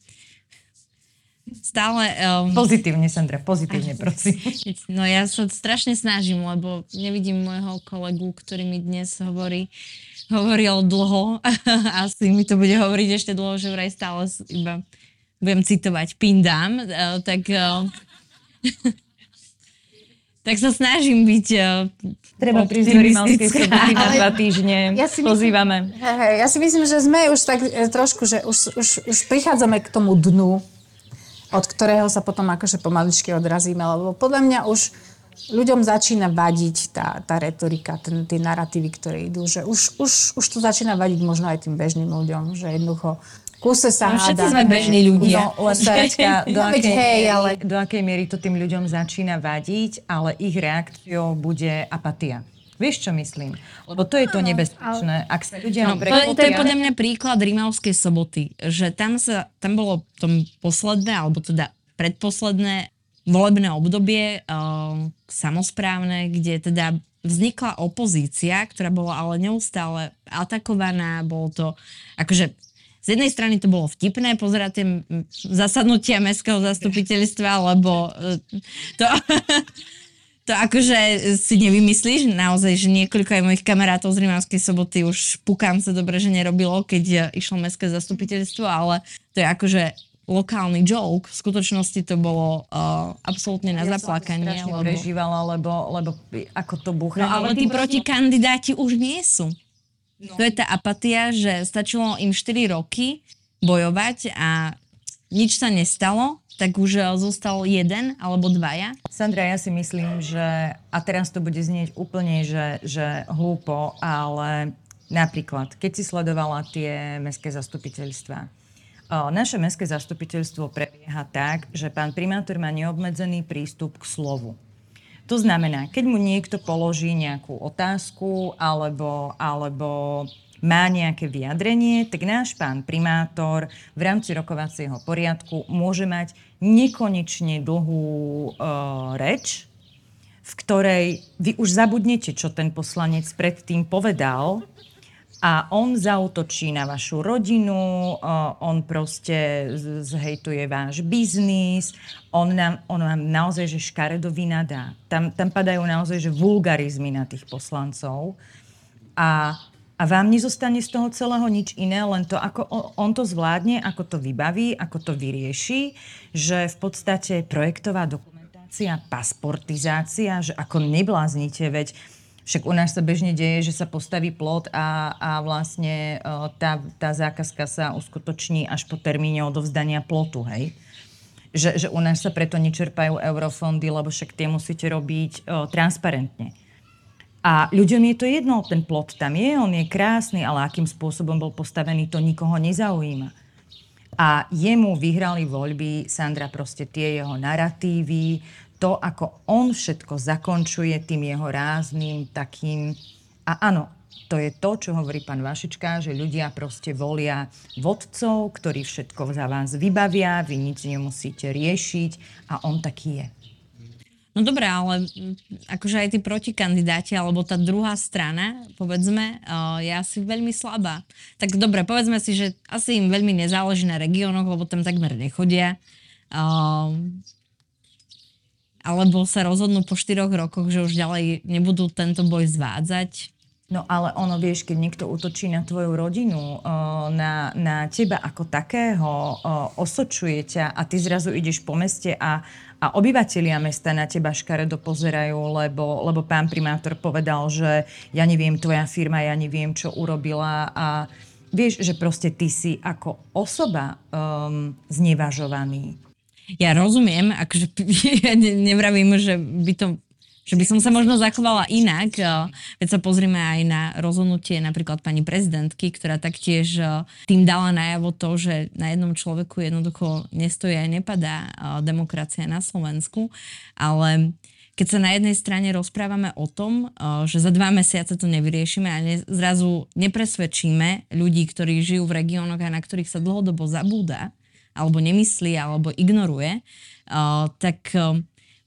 stále... Um... Pozitívne, Sandra, pozitívne, prosím. No ja sa strašne snažím, lebo nevidím môjho kolegu, ktorý mi dnes hovorí, hovoril dlho, asi mi to bude hovoriť ešte dlho, že vraj stále iba budem citovať Pindám, uh, tak... Uh, tak sa snažím byť uh, Treba prísť do Rímavskej soboty na dva týždne. Ja si Pozývame. Hej, ja si myslím, že sme už tak trošku, že už, už, už prichádzame k tomu dnu od ktorého sa potom akože pomaličky odrazíme, lebo podľa mňa už ľuďom začína vadiť tá, tá retorika, ten, tie narratívy, ktoré idú, že už, už, už to začína vadiť možno aj tým bežným ľuďom, že jednoducho kuse sa no, Všetci sme bežní ľudia. No, Sačka, do, akej, hej, ale... do akej miery to tým ľuďom začína vadiť, ale ich reakciou bude apatia. Vieš, čo myslím? Lebo to je to nebezpečné. Ak sa ľudia no, to, to je podľa mňa príklad Rímavskej soboty, že tam, sa, tam bolo to posledné, alebo teda predposledné volebné obdobie uh, samozprávne, kde teda vznikla opozícia, ktorá bola ale neustále atakovaná, bolo to akože z jednej strany to bolo vtipné pozerať tie zasadnutia mestského zastupiteľstva, lebo uh, to, to akože si nevymyslíš, naozaj, že niekoľko aj mojich kamarátov z Rimavskej soboty už pukám sa dobre, že nerobilo, keď išlo mestské zastupiteľstvo, ale to je akože lokálny joke. V skutočnosti to bolo uh, absolútne na ja zaplakanie. Ja lebo... prežívala, lebo, lebo ako to buchne. No ale tí protikandidáti už nie sú. No. To je tá apatia, že stačilo im 4 roky bojovať a nič sa nestalo tak už eh, zostal jeden alebo dvaja? Sandra, ja si myslím, že, a teraz to bude znieť úplne, že, že hlúpo, ale napríklad, keď si sledovala tie mestské zastupiteľstva, eh, naše mestské zastupiteľstvo prebieha tak, že pán primátor má neobmedzený prístup k slovu. To znamená, keď mu niekto položí nejakú otázku alebo, alebo má nejaké vyjadrenie, tak náš pán primátor v rámci rokovacieho poriadku môže mať nekonečne dlhú uh, reč, v ktorej vy už zabudnete, čo ten poslanec predtým povedal a on zautočí na vašu rodinu, uh, on proste zhejtuje váš biznis, on nám, on nám naozaj, že škaredo vynadá. Tam, tam padajú naozaj, že vulgarizmy na tých poslancov. A a vám nezostane z toho celého nič iné, len to, ako on to zvládne, ako to vybaví, ako to vyrieši, že v podstate projektová dokumentácia, pasportizácia, že ako nebláznite, veď však u nás sa bežne deje, že sa postaví plot a, a vlastne e, tá, tá zákazka sa uskutoční až po termíne odovzdania plotu, hej? Že, že u nás sa preto nečerpajú eurofondy, lebo však tie musíte robiť o, e, transparentne. A ľuďom je to jedno, ten plot tam je, on je krásny, ale akým spôsobom bol postavený, to nikoho nezaujíma. A jemu vyhrali voľby, Sandra, proste tie jeho narratívy, to, ako on všetko zakončuje tým jeho rázným takým... A áno, to je to, čo hovorí pán Vašička, že ľudia proste volia vodcov, ktorí všetko za vás vybavia, vy nič nemusíte riešiť a on taký je. No dobré, ale akože aj tí protikandidáti, alebo tá druhá strana, povedzme, je asi veľmi slabá. Tak dobre, povedzme si, že asi im veľmi nezáleží na regiónoch, lebo tam takmer nechodia. Alebo sa rozhodnú po štyroch rokoch, že už ďalej nebudú tento boj zvádzať. No ale ono, vieš, keď niekto útočí na tvoju rodinu, na, na teba ako takého, osočuje ťa a ty zrazu ideš po meste a, a obyvatelia mesta na teba škaredo pozerajú, lebo, lebo pán primátor povedal, že ja neviem, tvoja firma, ja neviem, čo urobila a vieš, že proste ty si ako osoba um, znevažovaný. Ja rozumiem, akože ja nevravím, že by to že by som sa možno zachovala inak. Eh, veď sa pozrieme aj na rozhodnutie napríklad pani prezidentky, ktorá taktiež eh, tým dala najavo to, že na jednom človeku jednoducho nestojí aj nepadá eh, demokracia na Slovensku. Ale keď sa na jednej strane rozprávame o tom, že za dva mesiace to nevyriešime a ne, zrazu nepresvedčíme ľudí, ktorí žijú v regiónoch a na ktorých sa dlhodobo zabúda, alebo nemyslí, alebo ignoruje, tak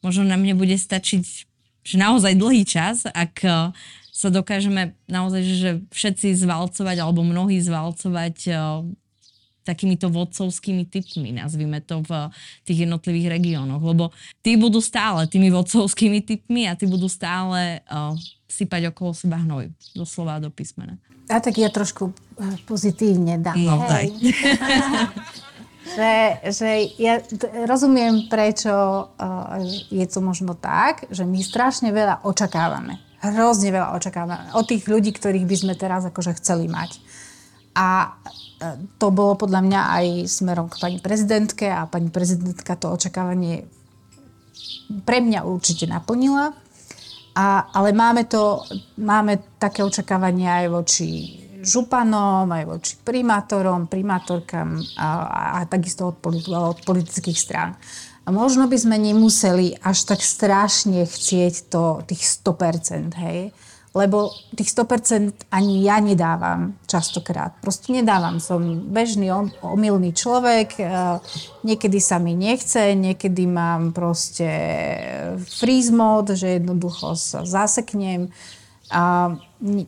možno nám nebude stačiť že naozaj dlhý čas, ak eh, sa dokážeme naozaj, že všetci zvalcovať alebo mnohí zvalcovať eh, takýmito vodcovskými typmi, nazvime to v tých jednotlivých regiónoch, lebo tí budú stále tými vodcovskými typmi a tí budú stále uh, sypať okolo seba hnoj, doslova do písmena. A tak ja trošku pozitívne dám. No, daj. že, že ja rozumiem, prečo uh, je to možno tak, že my strašne veľa očakávame. Hrozne veľa očakávame od tých ľudí, ktorých by sme teraz akože chceli mať. A uh, to bolo podľa mňa aj smerom k pani prezidentke a pani prezidentka to očakávanie pre mňa určite naplnila. A, ale máme, to, máme také očakávanie aj voči županom, aj voči primátorom, primátorkám a, a, takisto od, od politických strán. A možno by sme nemuseli až tak strašne chcieť to, tých 100%, hej? Lebo tých 100% ani ja nedávam častokrát. Proste nedávam. Som bežný, omylný človek. E, niekedy sa mi nechce, niekedy mám proste freeze mode, že jednoducho sa zaseknem a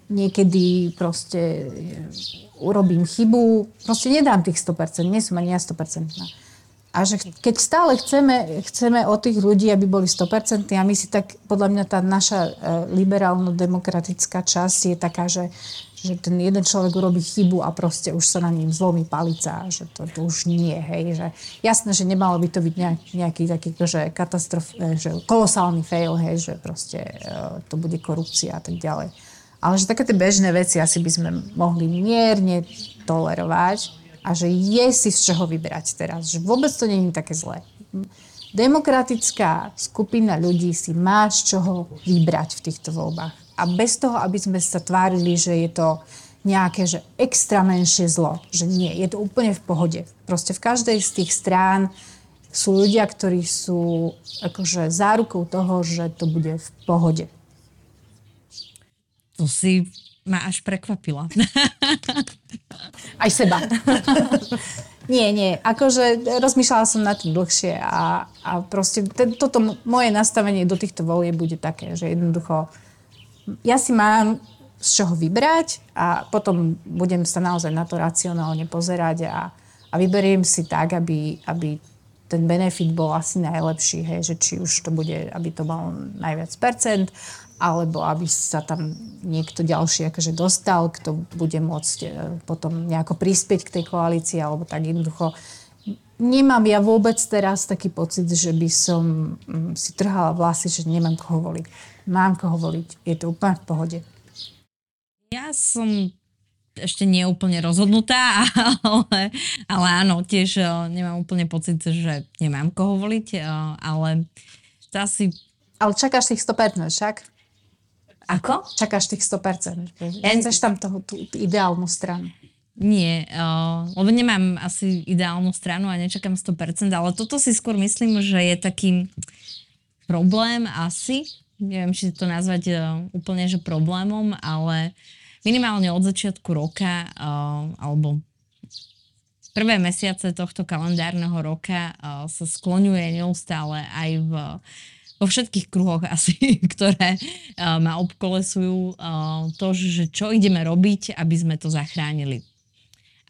niekedy proste urobím chybu, proste nedám tých 100%, nie som ani ja 100%. A že keď stále chceme, chceme od tých ľudí, aby boli 100%, a my si tak, podľa mňa tá naša e, liberálno-demokratická časť je taká, že, že ten jeden človek urobí chybu a proste už sa na ním zlomí palica, že to, to už nie, hej, že jasné, že nemalo by to byť nejak, nejaký taký, že katastrof, e, že kolosálny fail, hej, že proste e, to bude korupcia a tak ďalej. Ale že také tie bežné veci asi by sme mohli mierne tolerovať, a že je si z čoho vybrať teraz. Že vôbec to nie je také zlé. Demokratická skupina ľudí si má z čoho vybrať v týchto voľbách. A bez toho, aby sme sa tvárili, že je to nejaké že extra menšie zlo. Že nie, je to úplne v pohode. Proste v každej z tých strán sú ľudia, ktorí sú akože zárukou toho, že to bude v pohode. To si ma až prekvapila. Aj seba. nie, nie. Akože rozmýšľala som nad tým dlhšie a, a proste t- toto moje nastavenie do týchto volie bude také, že jednoducho ja si mám z čoho vybrať a potom budem sa naozaj na to racionálne pozerať a, a vyberiem si tak, aby, aby ten benefit bol asi najlepší, hej, že či už to bude, aby to malo najviac percent, alebo aby sa tam niekto ďalší akože dostal, kto bude môcť e, potom nejako prispieť k tej koalícii, alebo tak jednoducho. Nemám ja vôbec teraz taký pocit, že by som mm, si trhala vlasy, že nemám koho voliť. Mám koho voliť. Je to úplne v pohode. Ja som ešte nie úplne rozhodnutá, ale, ale áno, tiež e, nemám úplne pocit, že nemám koho voliť, e, ale to asi... Ale čakáš tých 100%, však? Ako? Čakáš tých 100%. Ja... Chceš tam toho, tú ideálnu stranu. Nie, uh, lebo nemám asi ideálnu stranu a nečakám 100%, ale toto si skôr myslím, že je taký problém asi, neviem, či to nazvať uh, úplne, že problémom, ale minimálne od začiatku roka uh, alebo prvé mesiace tohto kalendárneho roka uh, sa skloňuje neustále aj v vo všetkých kruhoch asi, ktoré ma obkolesujú, to, že čo ideme robiť, aby sme to zachránili.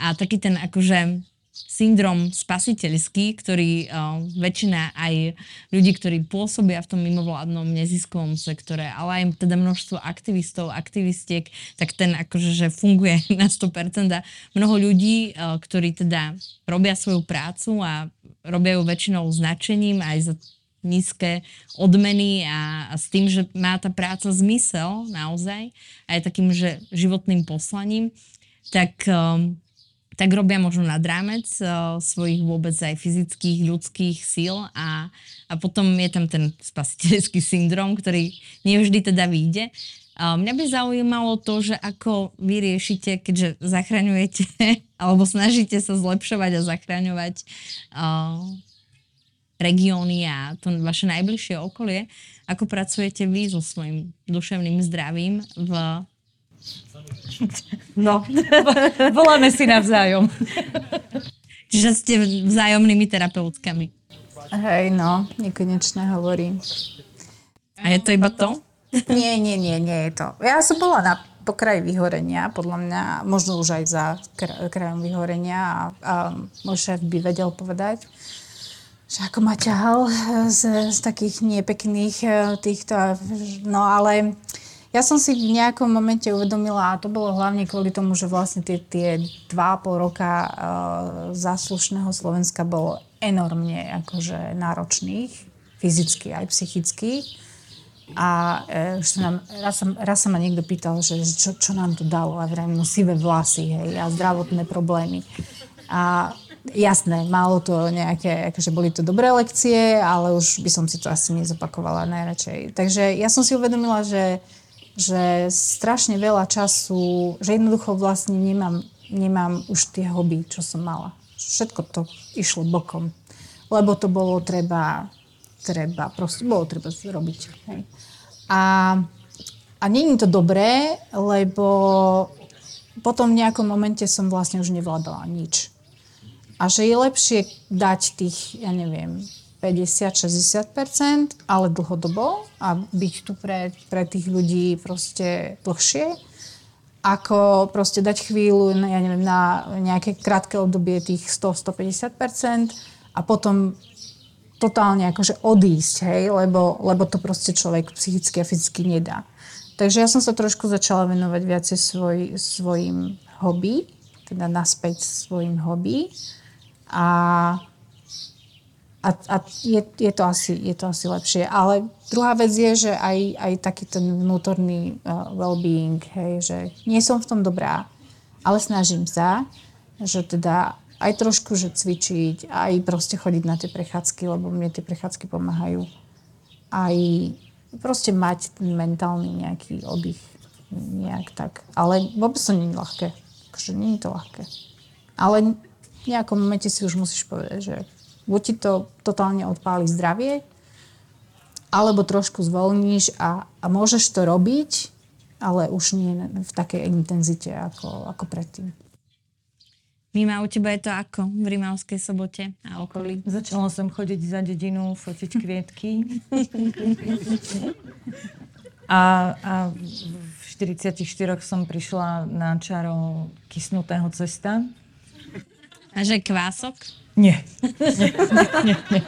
A taký ten akože syndrom spasiteľský, ktorý uh, väčšina aj ľudí, ktorí pôsobia v tom mimovládnom neziskovom sektore, ale aj teda množstvo aktivistov, aktivistiek, tak ten akože že funguje na 100% a mnoho ľudí, uh, ktorí teda robia svoju prácu a robia ju väčšinou značením aj za nízke odmeny a, a s tým, že má tá práca zmysel naozaj a je takým, že životným poslaním, tak, um, tak robia možno nad rámec uh, svojich vôbec aj fyzických, ľudských síl a, a potom je tam ten spasiteľský syndrom, ktorý nevždy teda vyjde. Mňa by zaujímalo to, že ako vy riešite, keďže zachraňujete alebo snažíte sa zlepšovať a zachraňovať uh, regióny a to vaše najbližšie okolie. Ako pracujete vy so svojím duševným zdravím v... No, voláme si navzájom. Čiže ste vzájomnými terapeutkami. Hej, no, nekonečne hovorím. A je to iba to? Nie, nie, nie, nie je to. Ja som bola na pokraji vyhorenia, podľa mňa, možno už aj za krajom vyhorenia a, a môj šéf by vedel povedať že ako ma ťahal z, z takých nepekných eh, týchto, no ale ja som si v nejakom momente uvedomila, a to bolo hlavne kvôli tomu, že vlastne tie, tie dva a pol roka uh, záslušného Slovenska bolo enormne akože náročných, fyzicky aj psychicky. A už sa nám, raz, sa, raz sa ma niekto pýtal, že čo, čo nám to dalo. A vrajím, no sivé vlasy, hej, a zdravotné problémy. A Jasné, malo to nejaké, akože boli to dobré lekcie, ale už by som si to asi nezopakovala najradšej. Takže ja som si uvedomila, že, že strašne veľa času, že jednoducho vlastne nemám, nemám už tie hobby, čo som mala. Všetko to išlo bokom. Lebo to bolo treba, treba, proste bolo treba robiť. Hej. A, a není to dobré, lebo potom v nejakom momente som vlastne už nevládala nič a že je lepšie dať tých, ja neviem, 50-60%, ale dlhodobo a byť tu pre, pre tých ľudí proste dlhšie, ako proste dať chvíľu, ja neviem, na nejaké krátke obdobie tých 100-150% a potom totálne akože odísť, hej, lebo, lebo to proste človek psychicky a fyzicky nedá. Takže ja som sa trošku začala venovať viacej svoj, svojim hobby, teda naspäť svojim hobby a, a, a je, je, to asi, je to asi lepšie. Ale druhá vec je, že aj, aj taký ten vnútorný uh, well-being, hej, že nie som v tom dobrá, ale snažím sa, že teda aj trošku, že cvičiť, aj proste chodiť na tie prechádzky, lebo mne tie prechádzky pomáhajú. Aj proste mať ten mentálny nejaký oddych. Nejak tak. Ale vôbec to nie je ľahké. Takže nie je to ľahké. Ale v nejakom momente si už musíš povedať, že buď ti to totálne odpáli zdravie, alebo trošku zvolníš a, a môžeš to robiť, ale už nie v takej intenzite ako, ako predtým. Mima, u teba je to ako v Rimavskej sobote a okolí? Začala som chodiť za dedinu, fotiť kvietky. a, a v 44 som prišla na čaro kysnutého cesta a že kvások? Nie. nie, nie, nie.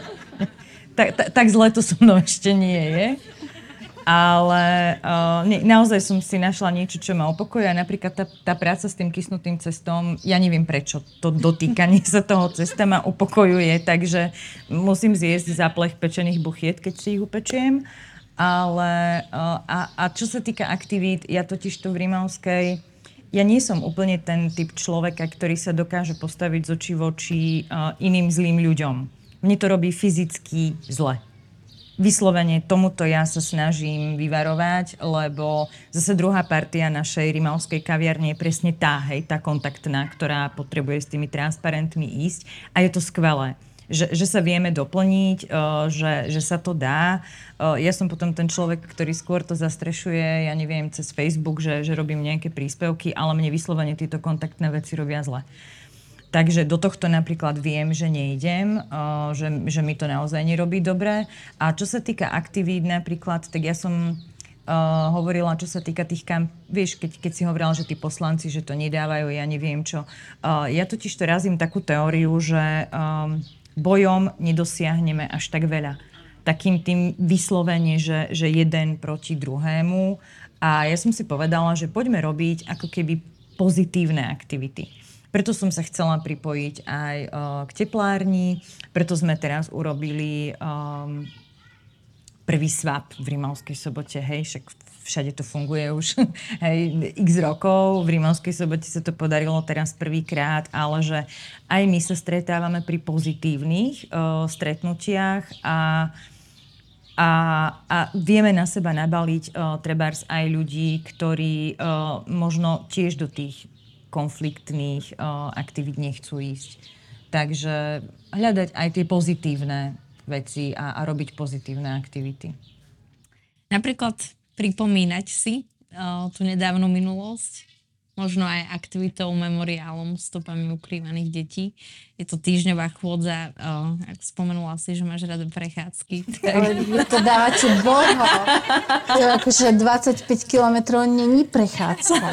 Tak, tak, tak zle to so mnou ešte nie je. Ale uh, nie, naozaj som si našla niečo, čo ma opokojuje. Napríklad tá, tá práca s tým kysnutým cestom, ja neviem prečo to dotýkanie sa toho cesta ma upokojuje, takže musím zjesť záplech pečených buchiet, keď si ich upečiem. Ale uh, a, a čo sa týka aktivít, ja totiž tu v Rimavskej ja nie som úplne ten typ človeka, ktorý sa dokáže postaviť z očí voči iným zlým ľuďom. Mne to robí fyzicky zle. vyslovene tomuto ja sa snažím vyvarovať, lebo zase druhá partia našej rimavskej kaviarne je presne tá, hej, tá kontaktná, ktorá potrebuje s tými transparentmi ísť a je to skvelé. Že, že sa vieme doplniť, uh, že, že sa to dá. Uh, ja som potom ten človek, ktorý skôr to zastrešuje, ja neviem, cez Facebook, že, že robím nejaké príspevky, ale mne vyslovene tieto kontaktné veci robia zle. Takže do tohto napríklad viem, že nejdem, že, že mi to naozaj nerobí dobre. A čo sa týka aktivít napríklad, tak ja som hovorila, čo sa týka tých kam... Vieš, keď, keď si hovorila, že tí poslanci, že to nedávajú, ja neviem čo. Ja totiž to razím takú teóriu, že um, bojom nedosiahneme až tak veľa. Takým tým vyslovene, že, že jeden proti druhému. A ja som si povedala, že poďme robiť ako keby pozitívne aktivity. Preto som sa chcela pripojiť aj uh, k teplárni, preto sme teraz urobili um, prvý swap v Rimavskej sobote, hej, však všade to funguje už hej, x rokov. V Rimavskej sobote sa to podarilo teraz prvýkrát, ale že aj my sa stretávame pri pozitívnych uh, stretnutiach a a, a vieme na seba nabaliť uh, trebárs aj ľudí, ktorí uh, možno tiež do tých konfliktných uh, aktivít nechcú ísť. Takže hľadať aj tie pozitívne veci a, a robiť pozitívne aktivity. Napríklad pripomínať si uh, tú nedávnu minulosť, možno aj aktivitou, memoriálom, stopami ukrývaných detí. Je to týždňová chôdza, uh, ak spomenula si, že máš rada prechádzky. Ale vy to dávate boho. akože 25 kilometrov není prechádzka.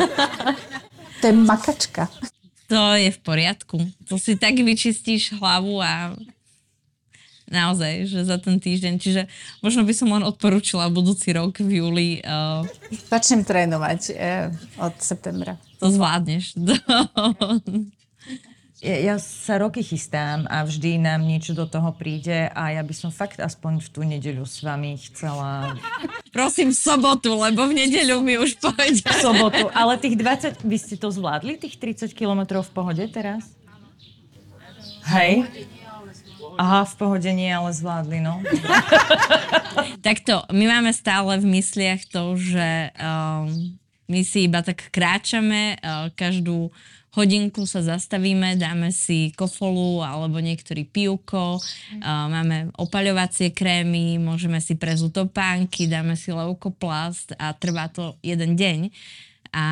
To je makačka. To je v poriadku. To si tak vyčistíš hlavu a naozaj, že za ten týždeň. Čiže možno by som len odporúčila budúci rok v júli. Uh, Začnem trénovať uh, od septembra. To zvládneš. Ja, ja sa roky chystám a vždy nám niečo do toho príde a ja by som fakt aspoň v tú nedeľu s vami chcela... Prosím v sobotu, lebo v nedeľu mi už pôjde. V sobotu, ale tých 20... Vy ste to zvládli, tých 30 kilometrov v pohode teraz? Hej? Aha, v pohode nie, ale zvládli, no. Takto, my máme stále v mysliach to, že um, my si iba tak kráčame, uh, každú hodinku sa zastavíme, dáme si kofolu alebo niektorý pivko, uh, máme opaľovacie krémy, môžeme si prezúť topánky, dáme si leukoplast a trvá to jeden deň a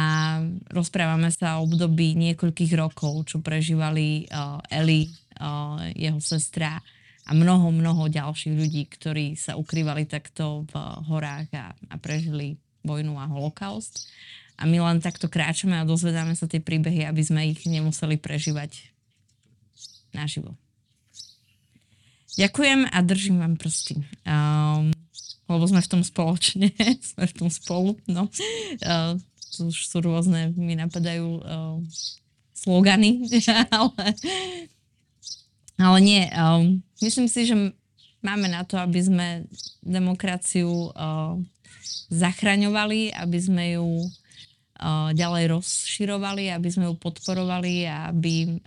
rozprávame sa o období niekoľkých rokov, čo prežívali uh, Eli, jeho sestra a mnoho, mnoho ďalších ľudí, ktorí sa ukrývali takto v horách a, a prežili vojnu a holokaust a my len takto kráčame a dozvedáme sa tie príbehy, aby sme ich nemuseli prežívať naživo. Ďakujem a držím vám prsty. Um, lebo sme v tom spoločne, sme v tom spolu, no. Uh, to už sú rôzne, mi napadajú uh, slogany, ale, ale nie. Um, myslím si, že máme na to, aby sme demokraciu uh, zachraňovali, aby sme ju ďalej rozširovali, aby sme ju podporovali a aby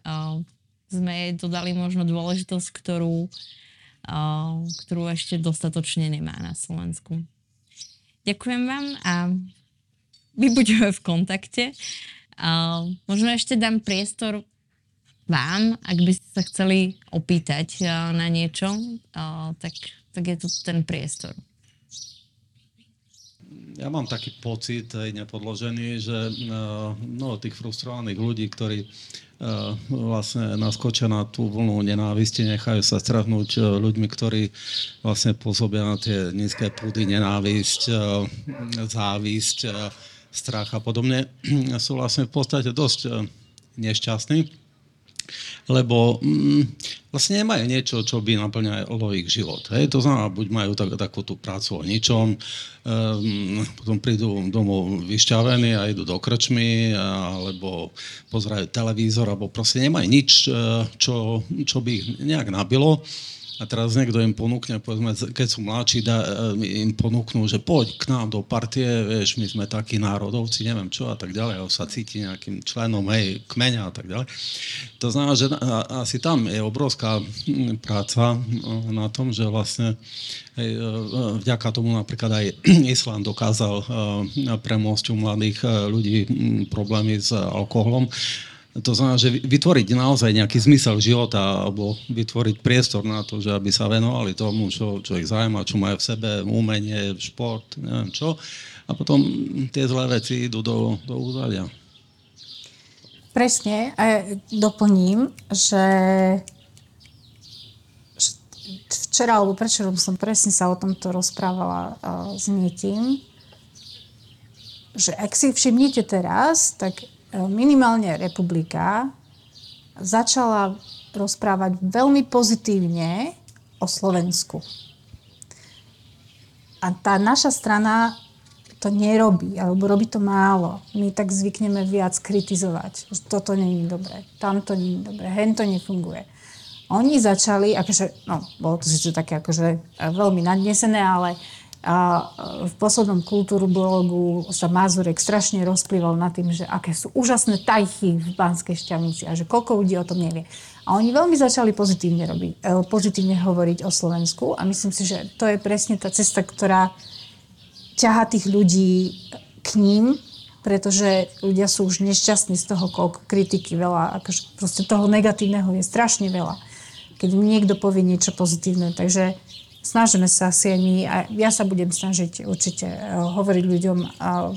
sme jej dodali možno dôležitosť, ktorú, ktorú ešte dostatočne nemá na Slovensku. Ďakujem vám a my budeme v kontakte. Možno ešte dám priestor vám, ak by ste sa chceli opýtať na niečo, tak, tak je tu ten priestor. Ja mám taký pocit, aj nepodložený, že no, tých frustrovaných ľudí, ktorí vlastne naskočia na tú vlnu nenávisti, nechajú sa strhnúť ľuďmi, ktorí vlastne pôsobia na tie nízke púdy nenávisť, závisť, strach a podobne, sú vlastne v podstate dosť nešťastní lebo mm, vlastne nemajú niečo, čo by naplňalo ich život. Hej? To znamená, buď majú tak, takú tú prácu o ničom, um, potom prídu domov vyšťavení a idú do krčmy, alebo pozerajú televízor, alebo proste nemajú nič, e, čo, čo by ich nejak nabilo a teraz niekto im ponúkne, povedzme, keď sú mladší, da, e, im ponúknú, že poď k nám do partie, vieš, my sme takí národovci, neviem čo a tak ďalej, a sa cíti nejakým členom, hej, kmeňa a tak ďalej. To znamená, že asi tam je obrovská práca na tom, že vlastne hej, e, vďaka tomu napríklad aj Island dokázal premôcť u mladých ľudí problémy s alkoholom, to znamená, že vytvoriť naozaj nejaký zmysel života alebo vytvoriť priestor na to, že aby sa venovali tomu, čo, čo ich zaujíma, čo majú v sebe, umenie, šport, neviem čo. A potom tie zlé veci idú do, do úzadia. Presne. A doplním, že včera alebo prečerom som presne sa o tomto rozprávala uh, s niekým, že ak si všimnete teraz, tak minimálne republika začala rozprávať veľmi pozitívne o Slovensku. A tá naša strana to nerobí, alebo robí to málo. My tak zvykneme viac kritizovať, že toto není dobré, tamto není dobré, hen to nefunguje. Oni začali, akože, no, bolo to síce také akože veľmi nadnesené, ale a v poslednom kultúru blogu sa Mazurek strašne rozplýval nad tým, že aké sú úžasné tajchy v Banskej šťavnici a že koľko ľudí o tom nevie. A oni veľmi začali pozitívne, robiť, e, pozitívne hovoriť o Slovensku a myslím si, že to je presne tá cesta, ktorá ťaha tých ľudí k ním, pretože ľudia sú už nešťastní z toho, koľko kritiky veľa, akože proste toho negatívneho je strašne veľa. Keď niekto povie niečo pozitívne, takže snažíme sa my a ja sa budem snažiť určite eh, hovoriť ľuďom eh,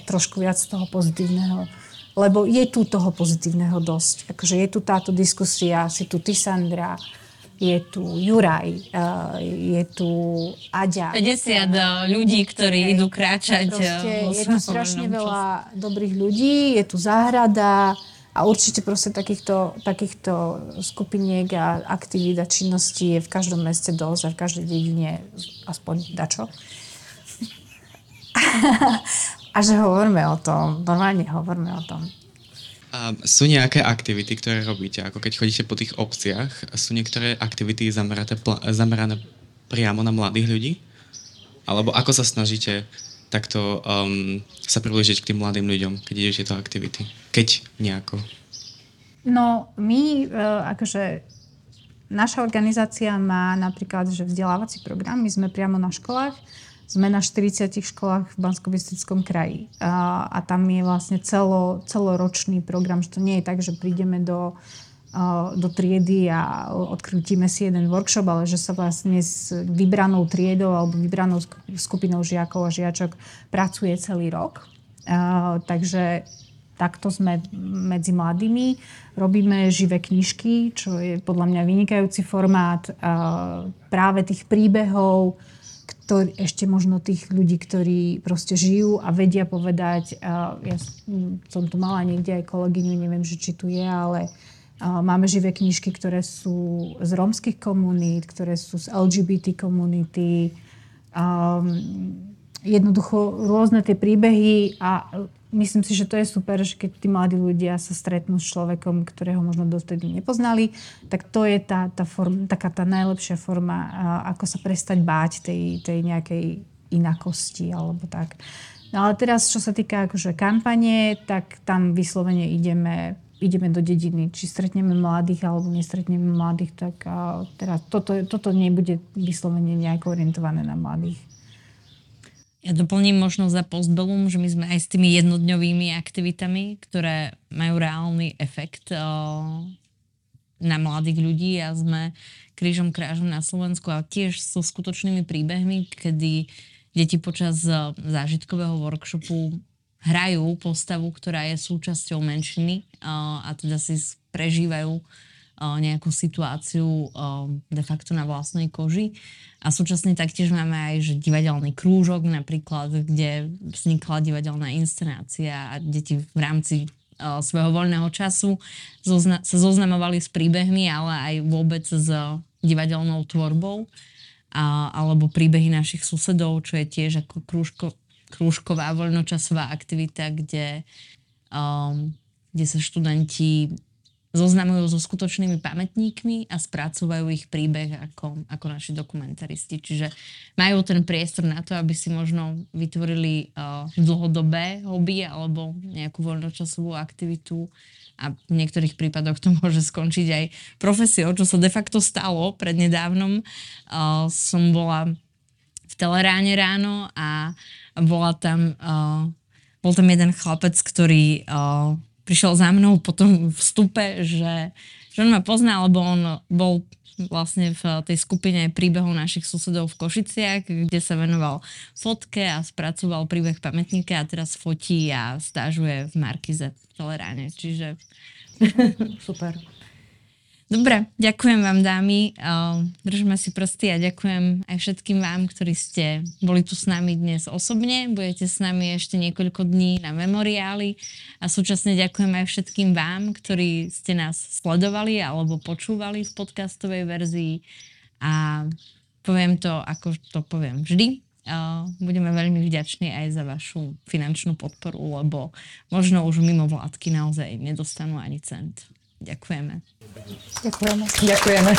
trošku viac toho pozitívneho, lebo je tu toho pozitívneho dosť. Akože je tu táto diskusia, si tu ty, Sandra, je tu Juraj, eh, je tu Aďa. 50 ľudí, ktorí idú kráčať. Proste, je tu strašne veľa dobrých ľudí, je tu záhrada, a určite proste takýchto, takýchto skupiniek a aktivít a činností je v každom meste dosť a v každej dedine aspoň dačo. a že hovoríme o tom, normálne hovoríme o tom. A sú nejaké aktivity, ktoré robíte? Ako keď chodíte po tých obciach, sú niektoré aktivity zamerané, zamerané priamo na mladých ľudí? Alebo ako sa snažíte takto um, sa približiť k tým mladým ľuďom, keď idete tieto aktivity? Keď nejako? No, my uh, akože naša organizácia má napríklad že vzdelávací program, my sme priamo na školách, sme na 40 školách v bansko kraji a, a tam je vlastne celo, celoročný program, že to nie je tak, že prídeme do do triedy a odkrutíme si jeden workshop, ale že sa vlastne s vybranou triedou alebo vybranou skupinou žiakov a žiačok pracuje celý rok. Takže takto sme medzi mladými. Robíme živé knižky, čo je podľa mňa vynikajúci formát práve tých príbehov, ktorý, ešte možno tých ľudí, ktorí proste žijú a vedia povedať. Ja som tu mala niekde aj kolegyňu, neviem, že či tu je, ale Máme živé knižky, ktoré sú z rómskych komunít, ktoré sú z LGBT komunity. Jednoducho rôzne tie príbehy a myslím si, že to je super, že keď tí mladí ľudia sa stretnú s človekom, ktorého možno dovtedy nepoznali, tak to je tá, tá form, taká tá najlepšia forma, ako sa prestať báť tej, tej nejakej inakosti alebo tak. No ale teraz, čo sa týka akože kampane, tak tam vyslovene ideme ideme do dediny, či stretneme mladých alebo nestretneme mladých, tak a, teda toto, toto nebude vyslovene nejako orientované na mladých. Ja doplním možno za postbellum, že my sme aj s tými jednodňovými aktivitami, ktoré majú reálny efekt o, na mladých ľudí a sme krížom krážom na Slovensku a tiež so skutočnými príbehmi, kedy deti počas zážitkového workshopu hrajú postavu, ktorá je súčasťou menšiny a teda si prežívajú nejakú situáciu de facto na vlastnej koži. A súčasne taktiež máme aj že divadelný krúžok napríklad, kde vznikla divadelná inscenácia a deti v rámci svojho voľného času zozna- sa zoznamovali s príbehmi, ale aj vôbec s divadelnou tvorbou alebo príbehy našich susedov, čo je tiež ako krúžko, krúžková voľnočasová aktivita, kde, um, kde sa študenti zoznamujú so skutočnými pamätníkmi a spracúvajú ich príbeh ako, ako naši dokumentaristi. Čiže majú ten priestor na to, aby si možno vytvorili uh, dlhodobé hobby alebo nejakú voľnočasovú aktivitu a v niektorých prípadoch to môže skončiť aj profesiou, čo sa de facto stalo prednedávnom. Uh, som bola v Teleráne ráno a bola tam, uh, bol tam jeden chlapec, ktorý uh, prišiel za mnou po tom vstupe, že, že on ma pozná, lebo on bol vlastne v tej skupine príbehov našich susedov v Košiciach, kde sa venoval fotke a spracoval príbeh pamätníka a teraz fotí a stážuje v Markize v Teleráne. Čiže... Super. Dobre, ďakujem vám dámy, držme si prsty a ďakujem aj všetkým vám, ktorí ste boli tu s nami dnes osobne, budete s nami ešte niekoľko dní na memoriáli. A súčasne ďakujem aj všetkým vám, ktorí ste nás sledovali alebo počúvali v podcastovej verzii. A poviem to, ako to poviem vždy, budeme veľmi vďační aj za vašu finančnú podporu, lebo možno už mimo vládky naozaj nedostanú ani cent. Ďakujeme. Ďakujeme. Ďakujeme.